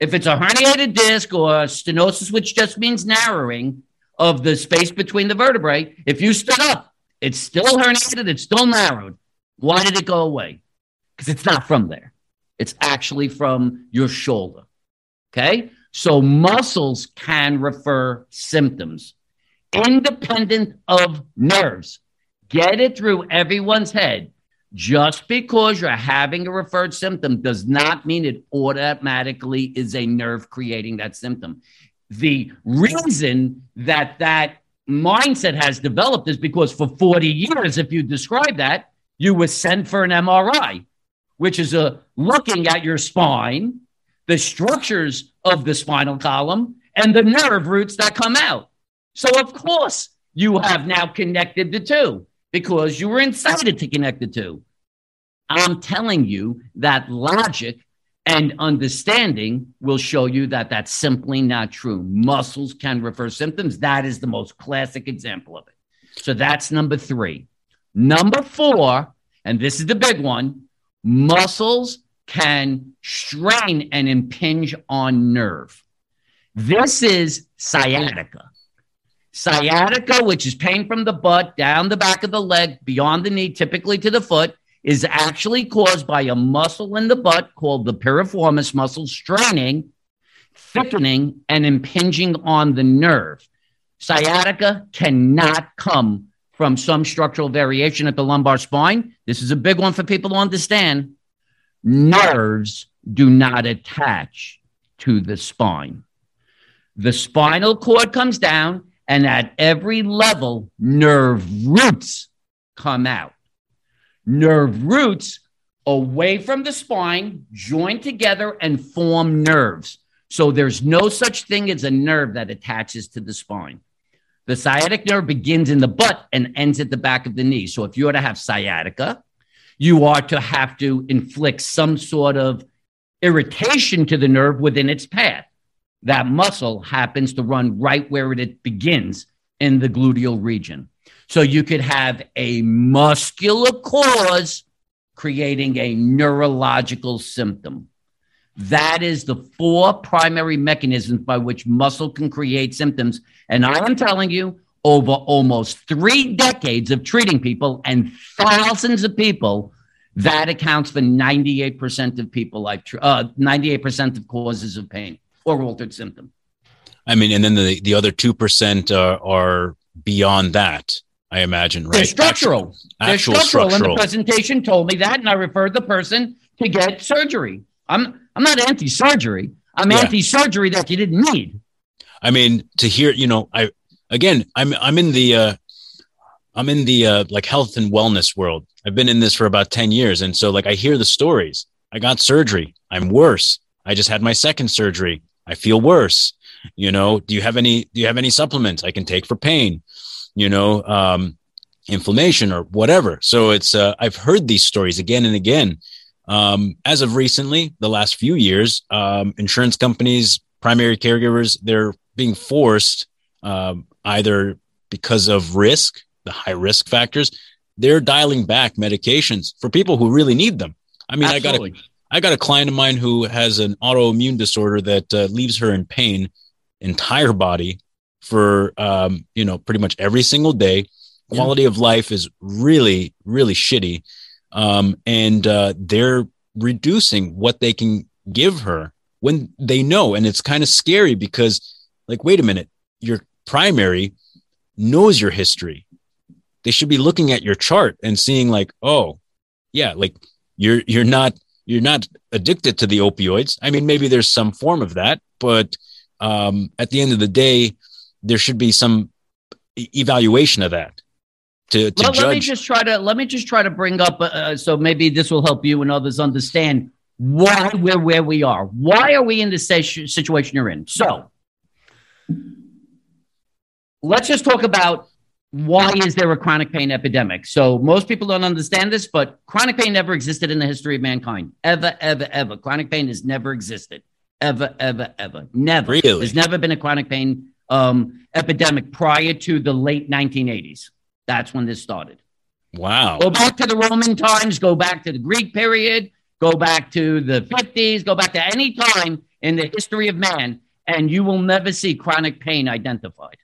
If it's a herniated disc or a stenosis, which just means narrowing of the space between the vertebrae, if you stood up, it's still herniated, it's still narrowed. Why did it go away? Because it's not from there. It's actually from your shoulder. Okay. So muscles can refer symptoms independent of nerves. Get it through everyone's head. Just because you're having a referred symptom does not mean it automatically is a nerve creating that symptom. The reason that that mindset has developed is because for 40 years, if you describe that, you were sent for an MRI, which is a looking at your spine, the structures of the spinal column, and the nerve roots that come out. So, of course, you have now connected the two because you were incited to connect the two. I'm telling you that logic and understanding will show you that that's simply not true. Muscles can refer symptoms. That is the most classic example of it. So that's number three. Number four, and this is the big one muscles can strain and impinge on nerve. This is sciatica. Sciatica, which is pain from the butt down the back of the leg, beyond the knee, typically to the foot, is actually caused by a muscle in the butt called the piriformis muscle straining, thickening, and impinging on the nerve. Sciatica cannot come from some structural variation at the lumbar spine. This is a big one for people to understand. Nerves do not attach to the spine. The spinal cord comes down, and at every level, nerve roots come out nerve roots away from the spine, join together, and form nerves. So there's no such thing as a nerve that attaches to the spine. The sciatic nerve begins in the butt and ends at the back of the knee. So if you are to have sciatica, you are to have to inflict some sort of irritation to the nerve within its path. That muscle happens to run right where it begins in the gluteal region. So you could have a muscular cause creating a neurological symptom. That is the four primary mechanisms by which muscle can create symptoms. And I am telling you, over almost three decades of treating people and thousands of people, that accounts for 98% of people I've, uh, 98% of causes of pain or altered symptom. I mean, and then the, the other 2% are, are beyond that. I imagine, right? They're structural. Actual, They're structural. structural. And the presentation told me that, and I referred the person to get surgery. I'm I'm not anti-surgery. I'm Yeah. anti-surgery that you didn't need. I mean, to hear, you know, I again, I'm I'm in the uh I'm in the uh like health and wellness world. I've been in this for about 10 years and so like I hear the stories. I got surgery. I'm worse. I just had my second surgery. I feel worse. You know, do you have any do you have any supplements I can take for pain? You know, um inflammation or whatever. So it's uh I've heard these stories again and again. Um as of recently, the last few years, um insurance companies, primary caregivers, they're being forced um, either because of risk, the high risk factors, they're dialing back medications for people who really need them. I mean, I got a, Absolutely. I got a client of mine who has an autoimmune disorder that uh, leaves her in pain, entire body for um, you know pretty much every single day. Yeah. Quality of life is really really shitty, um, and uh, they're reducing what they can give her when they know, and it's kind of scary because like wait a minute, your primary knows your history. they should be looking at your chart and seeing like, oh, yeah, like you're you're not you're not addicted to the opioids. I mean, maybe there's some form of that, but um, at the end of the day, there should be some evaluation of that. To, to well, let me just try to let me just try to bring up uh, uh, so maybe this will help you and others understand why we're where we are. Why are we in the situation you're in? So let's just talk about why is there a chronic pain epidemic? So most people don't understand this, but chronic pain never existed in the history of mankind. Ever, ever, ever. Chronic pain has never existed. Ever, ever, ever. Never. Really? There's never been a chronic pain um, epidemic prior to the late 1980s. That's when this started. Wow. Go back to the Roman times, go back to the Greek period, go back to the 50s, go back to any time in the history of man, and you will never see chronic pain identified.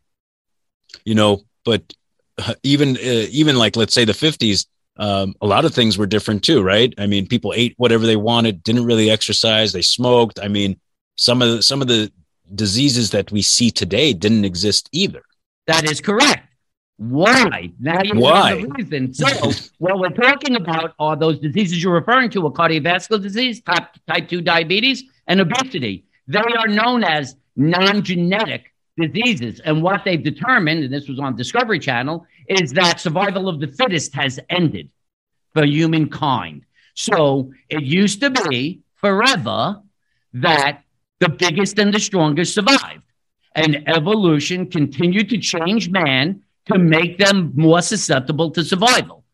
You know, but uh, even uh, even like let's say the 50s um, a lot of things were different too right? I mean people ate whatever they wanted didn't really exercise they smoked. I mean some of the, some of the diseases that we see today didn't exist either. That is correct. Why? Now you why? the reason. So what we're talking about are those diseases you're referring to a cardiovascular disease type, type 2 diabetes and obesity. They are known as non-genetic diseases. And what they've determined, and this was on Discovery Channel, is that survival of the fittest has ended for humankind. So it used to be forever that the biggest and the strongest survived. And evolution continued to change man to make them more susceptible to survival.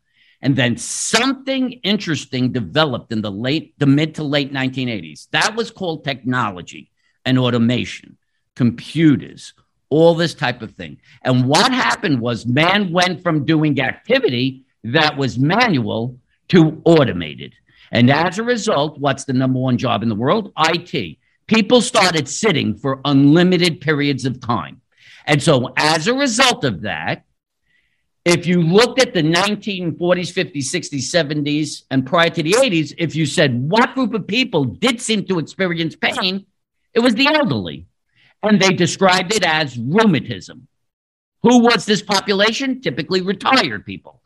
And then something interesting developed in the late, the mid to late 1980s. That was called technology and automation computers, all this type of thing. And what happened was man went from doing activity that was manual to automated. And as a result, what's the number one job in the world? IT. People started sitting for unlimited periods of time. And so, as a result of that, if you looked at the 1940s, 50s, 60s, 70s, and prior to the 80s, if you said what group of people did seem to experience pain, it was the elderly and they described it as rheumatism. Who was this population? Typically retired people.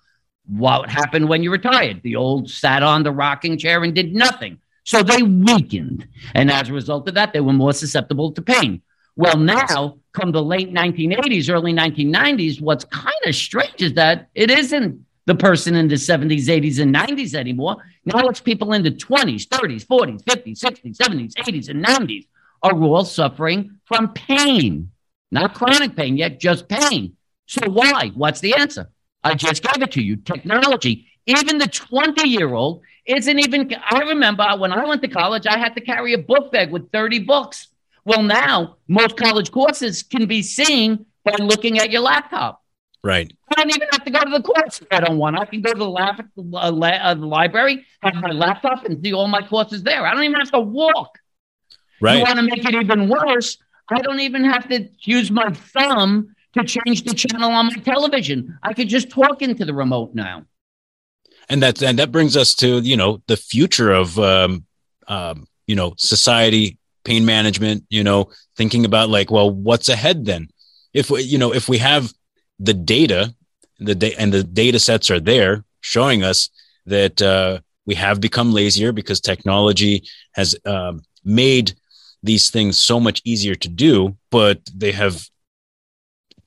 What happened when you retired? The old sat on the rocking chair and did nothing. So they weakened. And as a result of that, they were more susceptible to pain. Well, now, come the late 1980s, early 1990s, what's kind of strange is that it isn't the person in the 70s, 80s, and 90s anymore. Now it's people in the 20s, 30s, 40s, 50s, 60s, 70s, 80s, and 90s are all suffering from pain, not chronic pain yet, just pain. So why? What's the answer? I just gave it to you. Technology. Even the 20 year old isn't even. I remember when I went to college, I had to carry a book bag with 30 books. Well, now most college courses can be seen by looking at your laptop. Right. I don't even have to go to the course if I don't want. I can go to the, lab, uh, uh, the library, have my laptop, and see all my courses there. I don't even have to walk. Right. You want to make it even worse? I don't even have to use my thumb to change the channel on my television. I could just talk into the remote now. And that and that brings us to you know the future of um, um, you know society, pain management. You know, thinking about like, well, what's ahead then? If we you know if we have the data, the da- and the data sets are there showing us that uh, we have become lazier because technology has um, made these things so much easier to do, but they have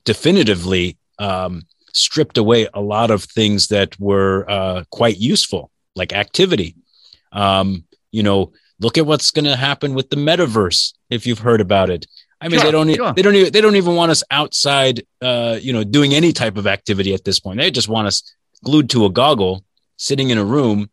definitively um, stripped away a lot of things that were uh, quite useful, like activity. Um, you know, look at what's going to happen with the metaverse. If you've heard about it, I mean, sure, they don't. Sure. They don't. Even, they don't even want us outside. Uh, you know, doing any type of activity at this point. They just want us glued to a goggle, sitting in a room.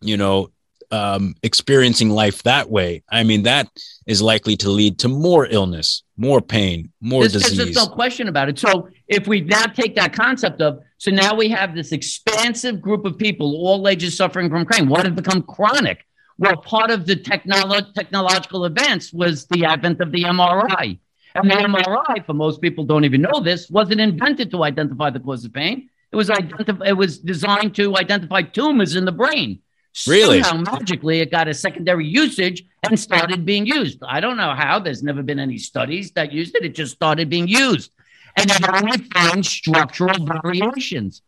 You know, um, experiencing life that way, I mean, that is likely to lead to more illness, more pain, more there's, disease. There's no question about it. So if we now take that concept of, so now we have this expansive group of people, all ages suffering from pain. What has become chronic? Well, part of the technolo- technological advance was the advent of the MRI. And the MRI, for most people don't even know this, wasn't invented to identify the cause of pain. It was identif- it was designed to identify tumors in the brain. Really? Somehow magically it got a secondary usage and started being used. I don't know how. There's never been any studies that used it. It just started being used. And it only finds structural variations.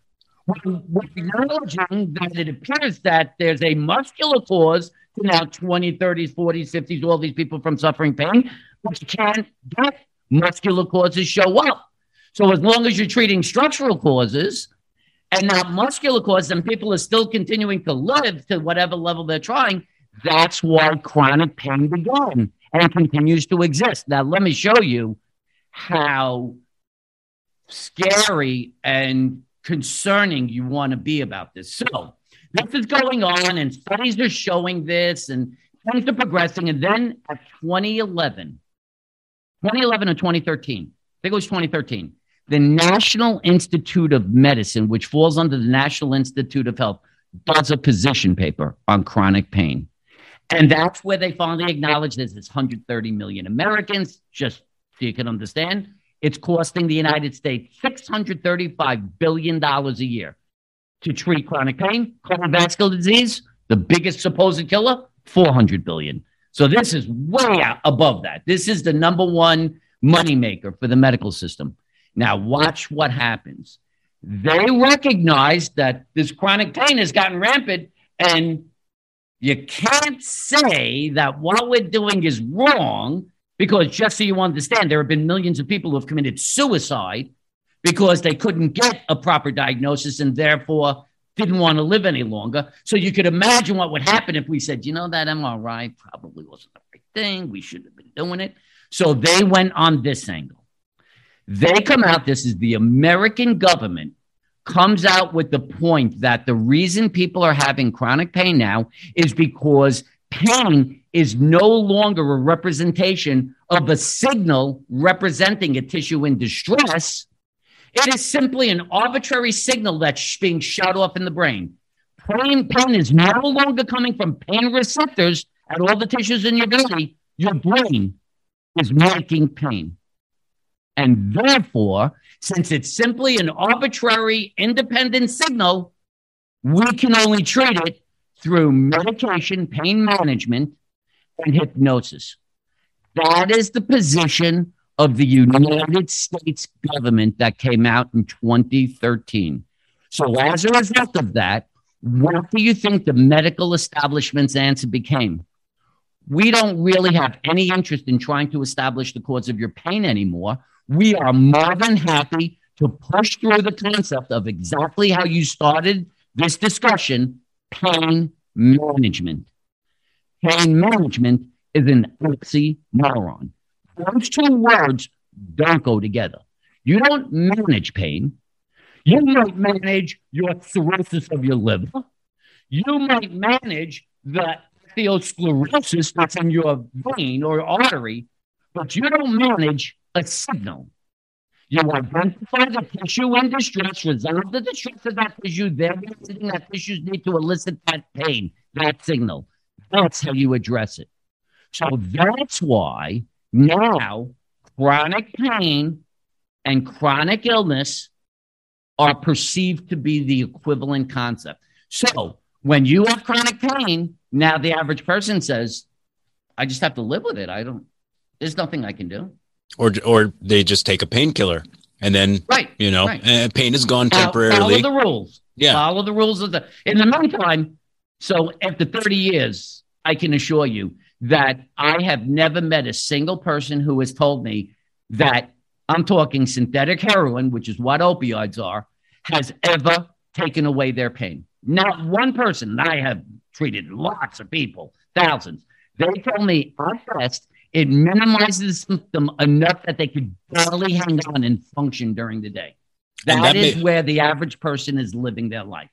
we're acknowledging that it appears that there's a muscular cause to now 20, 30s, 40s, 50s, all these people from suffering pain, you can't get muscular causes show up. So as long as you're treating structural causes and not muscular cause, and people are still continuing to live to whatever level they're trying, that's why chronic pain began and continues to exist. Now, let me show you how scary and concerning you want to be about this. So, this is going on, and studies are showing this, and things are progressing. And then at 2011, 2011 or 2013, I think it was 2013, the National Institute of Medicine, which falls under the National Institute of Health, does a position paper on chronic pain. And that's where they finally acknowledge there's this 130 million Americans, just so you can understand. It's costing the United States $635 billion a year to treat chronic pain, cardiovascular disease, the biggest supposed killer, 400 billion. So this is way above that. This is the number one moneymaker for the medical system. Now watch what happens. They recognize that this chronic pain has gotten rampant and you can't say that what we're doing is wrong because just so you understand, there have been millions of people who have committed suicide because they couldn't get a proper diagnosis and therefore didn't want to live any longer. So you could imagine what would happen if we said, you know, that MRI probably wasn't the right thing. We should have been doing it. So they went on this angle. They come out, this is the American government comes out with the point that the reason people are having chronic pain now is because pain is no longer a representation of a signal representing a tissue in distress. It is simply an arbitrary signal that's being shut off in the brain. Pain, pain is no longer coming from pain receptors at all the tissues in your body. Your brain is making pain. And therefore, since it's simply an arbitrary independent signal, we can only treat it through medication, pain management, and hypnosis. That is the position of the United States government that came out in 2013. So, as a result of that, what do you think the medical establishment's answer became? We don't really have any interest in trying to establish the cause of your pain anymore. We are more than happy to push through the concept of exactly how you started this discussion pain management. Pain management is an oxymoron. Those two words don't go together. You don't manage pain. You might manage your cirrhosis of your liver. You might manage the atherosclerosis that's in your vein or artery, but you don't manage a signal. You identify the tissue in distress, resolve the distress of that tissue, thereby that tissues need to elicit that pain, that signal. That's how you address it. So that's why now chronic pain and chronic illness are perceived to be the equivalent concept. So when you have chronic pain, now the average person says, I just have to live with it. I don't, there's nothing I can do. Or or they just take a painkiller and then right you know right. Uh, pain is gone temporarily. follow the rules. Yeah. Follow the rules of the in the meantime so after 30 years i can assure you that i have never met a single person who has told me that i'm talking synthetic heroin which is what opioids are has ever taken away their pain. Not one person. I have treated lots of people thousands. They tell me best it minimizes the symptom enough that they could barely hang on and function during the day. that, that is may- where the average person is living their life.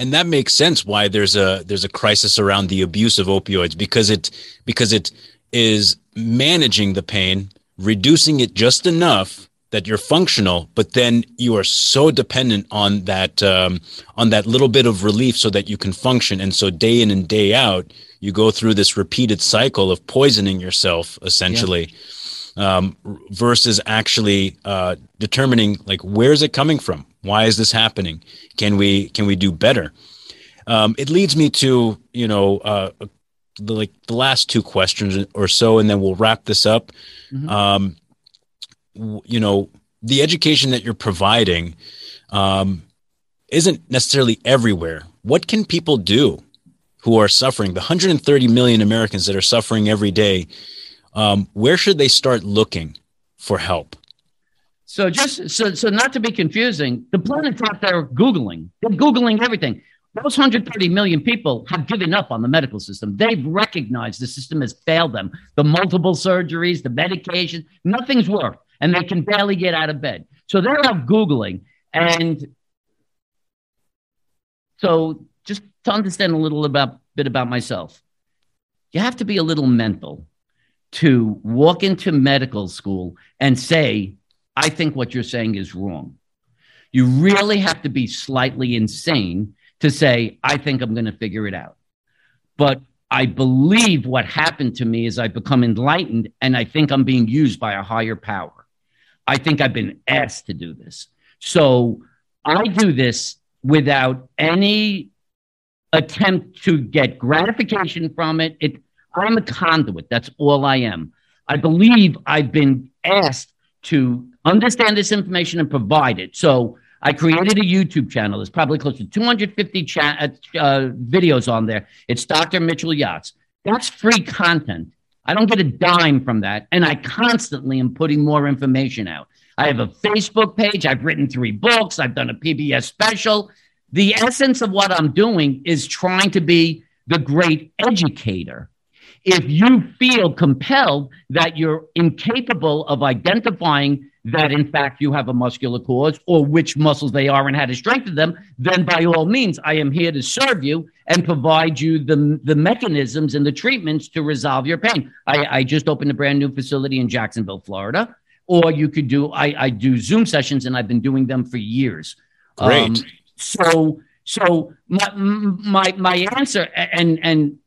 And that makes sense why there's a there's a crisis around the abuse of opioids because it because it is managing the pain, reducing it just enough that you're functional, but then you are so dependent on that um, on that little bit of relief so that you can function. And so day in and day out, you go through this repeated cycle of poisoning yourself essentially yeah. um, versus actually uh, determining like where's it coming from why is this happening can we can we do better um, it leads me to you know uh, the, like the last two questions or so and then we'll wrap this up mm-hmm. You know the education that you're providing um, isn't necessarily everywhere. What can people do who are suffering? The 130 million Americans that are suffering every day. Um, where should they start looking for help? So just so so not to be confusing, the planet's out there googling. They're googling everything. Those 130 million people have given up on the medical system. They've recognized the system has failed them. The multiple surgeries, the medication, nothing's worked, and they can barely get out of bed. So they're out googling, and so just to understand a little about bit about myself, you have to be a little mental to walk into medical school and say, I think what you're saying is wrong. You really have to be slightly insane to say, I think I'm going to figure it out. But I believe what happened to me is I've become enlightened and I think I'm being used by a higher power. I think I've been asked to do this. So I do this without any attempt to get gratification from it. it I'm a conduit. That's all I am. I believe I've been asked to understand this information and provide it. So I created a YouTube channel. There's probably close to 250 cha- uh, uh, videos on there. It's Dr. Mitchell Yass. That's free content. I don't get a dime from that. And I constantly am putting more information out. I have a Facebook page. I've written three books. I've done a PBS special. The essence of what I'm doing is trying to be the great educator if you feel compelled that you're incapable of identifying that in fact you have a muscular cause or which muscles they are and how to strengthen them, then by all means, I am here to serve you and provide you the, the mechanisms and the treatments to resolve your pain. I, I just opened a brand new facility in Jacksonville, Florida. Or you could do, I, I do Zoom sessions and I've been doing them for years. Great. Um, so, so my, my, my answer, and, and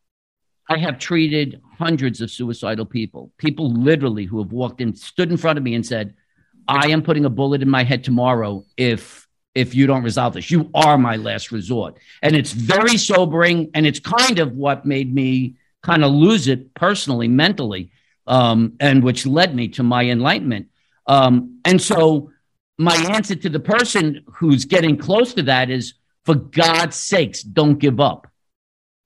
I have treated hundreds of suicidal people, people literally who have walked in, stood in front of me and said, I am putting a bullet in my head tomorrow if if you don't resolve this. You are my last resort. And it's very sobering. And it's kind of what made me kind of lose it personally, mentally, um, and which led me to my enlightenment. Um, and so my answer to the person who's getting close to that is for God's sakes, don't give up.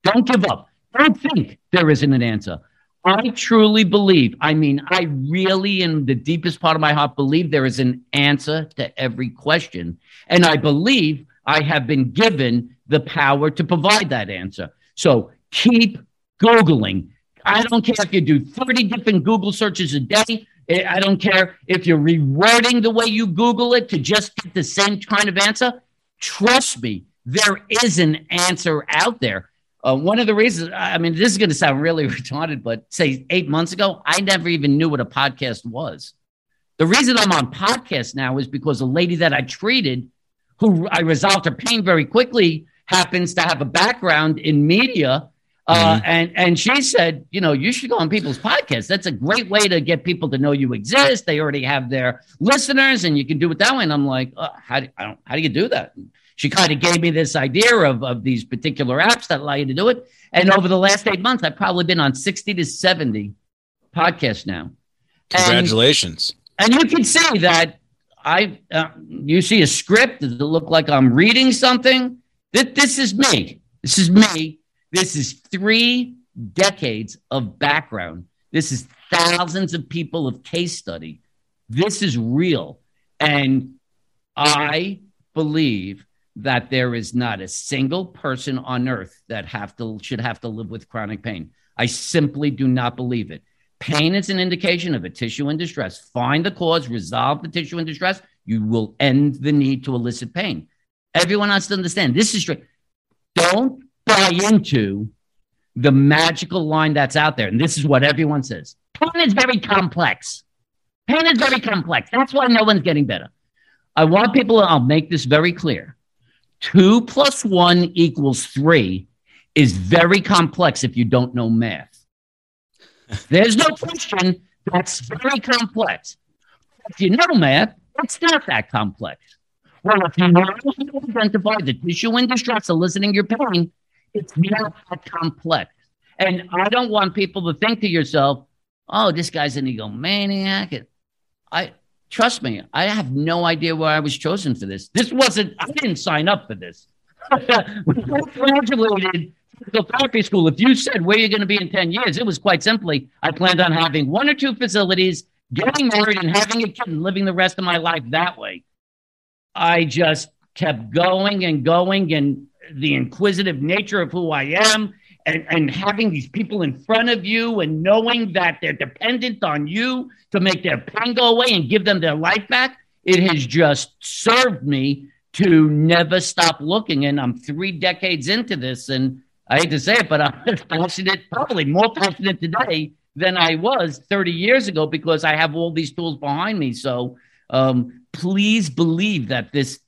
Don't give up. Don't think there isn't an answer. I truly believe, I mean, I really, in the deepest part of my heart, believe there is an answer to every question. And I believe I have been given the power to provide that answer. So keep Googling. I don't care if you do 30 different Google searches a day. Eh, I don't care if you're rewording the way you Google it to just get the same kind of answer. Trust me, there is an answer out there. Uh, one of the reasons, I mean, this is going to sound really retarded, but say eight months ago, I never even knew what a podcast was. The reason I'm on podcast now is because a lady that I treated, who I resolved her pain very quickly, happens to have a background in media. Uh, mm-hmm. and and she said, you know, you should go on people's podcasts. That's a great way to get people to know you exist. They already have their listeners, and you can do it that way. And I'm like, oh, how do I don't how do you do that? She kind of gave me this idea of, of these particular apps that allow you to do it. And over the last eight months, I've probably been on 60 to 70 podcasts now. Congratulations. And, and you can see that I, uh, you see a script. Does it look like I'm reading something? This, this is me. This is me. This is three decades of background. This is thousands of people of case study. This is real. And I believe that there is not a single person on earth that have to should have to live with chronic pain. I simply do not believe it. Pain is an indication of a tissue in distress. Find the cause, resolve the tissue in distress. You will end the need to elicit pain. Everyone has to understand this is true. Don't buy into the magical line that's out there. And this is what everyone says pain is very complex. Pain is very complex. That's why no one's getting better. I want people, I'll make this very clear two plus one equals three is very complex if you don't know math. There's no question that's very complex. If you know math, it's not that complex. Well, if you know how to identify the tissue in distress eliciting your pain, it's not that complex. And I don't want people to think to yourself, oh, this guy's an egomaniac. I trust me, I have no idea why I was chosen for this. This wasn't, I didn't sign up for this. when I graduated physical therapy school, if you said where you're going to be in 10 years, it was quite simply, I planned on having one or two facilities, getting married and having a kid and living the rest of my life that way. I just kept going and going and the inquisitive nature of who I am and, and having these people in front of you and knowing that they're dependent on you to make their pain go away and give them their life back, it has just served me to never stop looking. And I'm three decades into this. And I hate to say it, but I'm passionate, probably more passionate today than I was 30 years ago because I have all these tools behind me. So um, please believe that this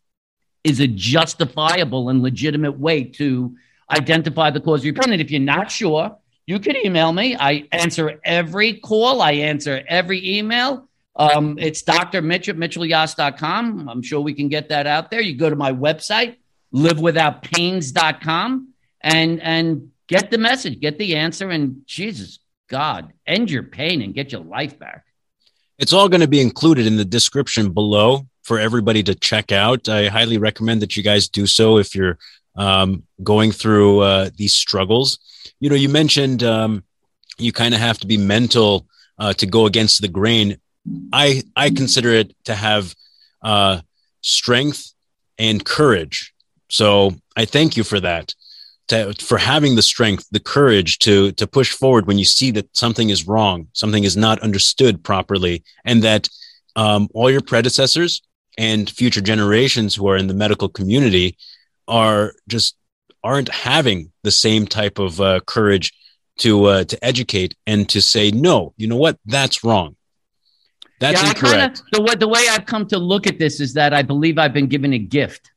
is a justifiable and legitimate way to identify the cause of your pain. And if you're not sure, you can email me. I answer every call, I answer every email. Um, it's Dr. Mitch at mitchellyass.com. I'm sure we can get that out there. You go to my website, livewithoutpains.com, and and get the message, get the answer, and Jesus, God, end your pain and get your life back. It's all going to be included in the description below for everybody to check out. I highly recommend that you guys do so if you're um, going through uh, these struggles. You know, you mentioned um, you kind of have to be mental uh, to go against the grain. I I consider it to have uh, strength and courage. So I thank you for that, to, for having the strength, the courage to to push forward when you see that something is wrong, something is not understood properly, and that um, all your predecessors and future generations who are in the medical community are just aren't having the same type of uh, courage to uh, to educate and to say no. You know what? That's wrong. That's yeah, incorrect. Kinda, the way the way I've come to look at this is that I believe I've been given a gift,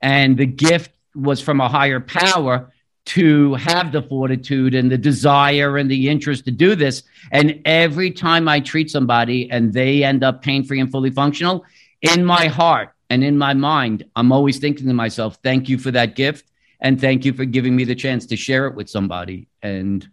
and the gift was from a higher power to have the fortitude and the desire and the interest to do this. And every time I treat somebody and they end up pain free and fully functional, in my heart, and in my mind, I'm always thinking to myself, thank you for that gift. And thank you for giving me the chance to share it with somebody. And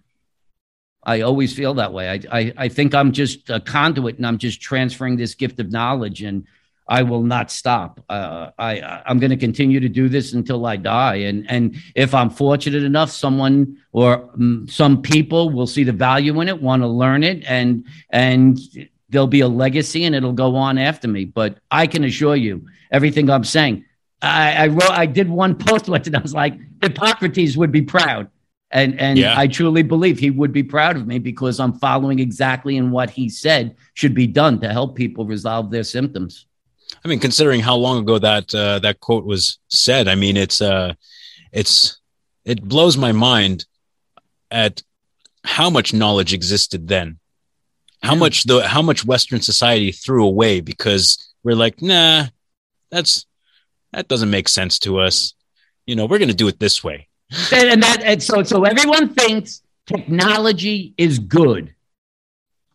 I always feel that way. I, I, I think I'm just a conduit and I'm just transferring this gift of knowledge and I will not stop. Uh, I, I'm going to continue to do this until I die. And, and if I'm fortunate enough, someone or um, some people will see the value in it, want to learn it and, and there'll be a legacy and it'll go on after me. But I can assure you, everything I'm saying, I, I wrote, I did one post once and I was like, Hippocrates would be proud. And, and yeah. I truly believe he would be proud of me because I'm following exactly in what he said should be done to help people resolve their symptoms. I mean, considering how long ago that uh, that quote was said, I mean, it's uh, it's it blows my mind at how much knowledge existed then how much the how much Western society threw away because we're like, nah, that's that doesn't make sense to us. You know, we're going to do it this way. and, and that and so so everyone thinks technology is good.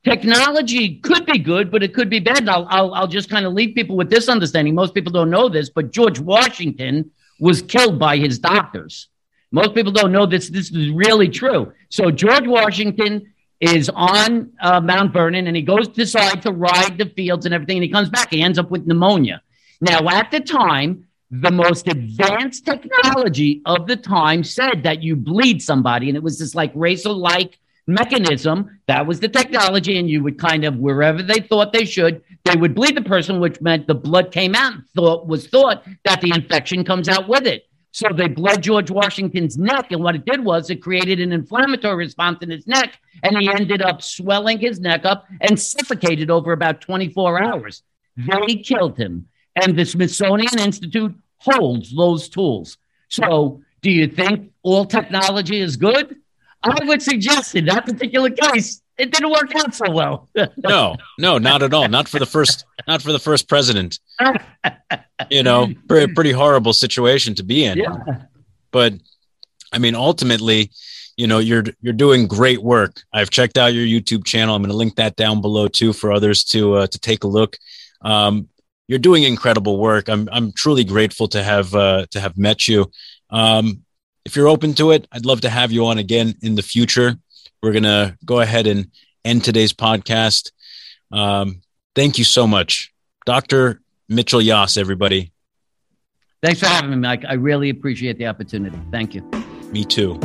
Technology could be good, but it could be bad. And I'll, I'll, I'll just kind of leave people with this understanding. Most people don't know this, but George Washington was killed by his doctors. Most people don't know this. This is really true. So George Washington is on uh, Mount Vernon and he goes to decide to ride the fields and everything. And he comes back. He ends up with pneumonia. Now, at the time, the most advanced technology of the time said that you bleed somebody. And it was this like razor like mechanism. That was the technology. And you would kind of, wherever they thought they should, they would bleed the person, which meant the blood came out. Thought was thought that the infection comes out with it. So they bled George Washington's neck. And what it did was it created an inflammatory response in his neck. And he ended up swelling his neck up and suffocated over about 24 hours. They killed him. And the Smithsonian Institute holds those tools. So do you think all technology is good? I would suggest in that particular case, it didn't work out so well. no, no, not at all. Not for the first, not for the first president. you know, pretty, pretty horrible situation to be in. Yeah. But I mean, ultimately, you know, you're you're doing great work. I've checked out your YouTube channel. I'm going to link that down below too for others to uh, to take a look. Um, you're doing incredible work. I'm I'm truly grateful to have uh, to have met you. Um, if you're open to it, I'd love to have you on again in the future we're going to go ahead and end today's podcast. Um, thank you so much Dr. Mitchell Yass, everybody. Thanks for having me, Mike. I really appreciate the opportunity. Thank you. Me too.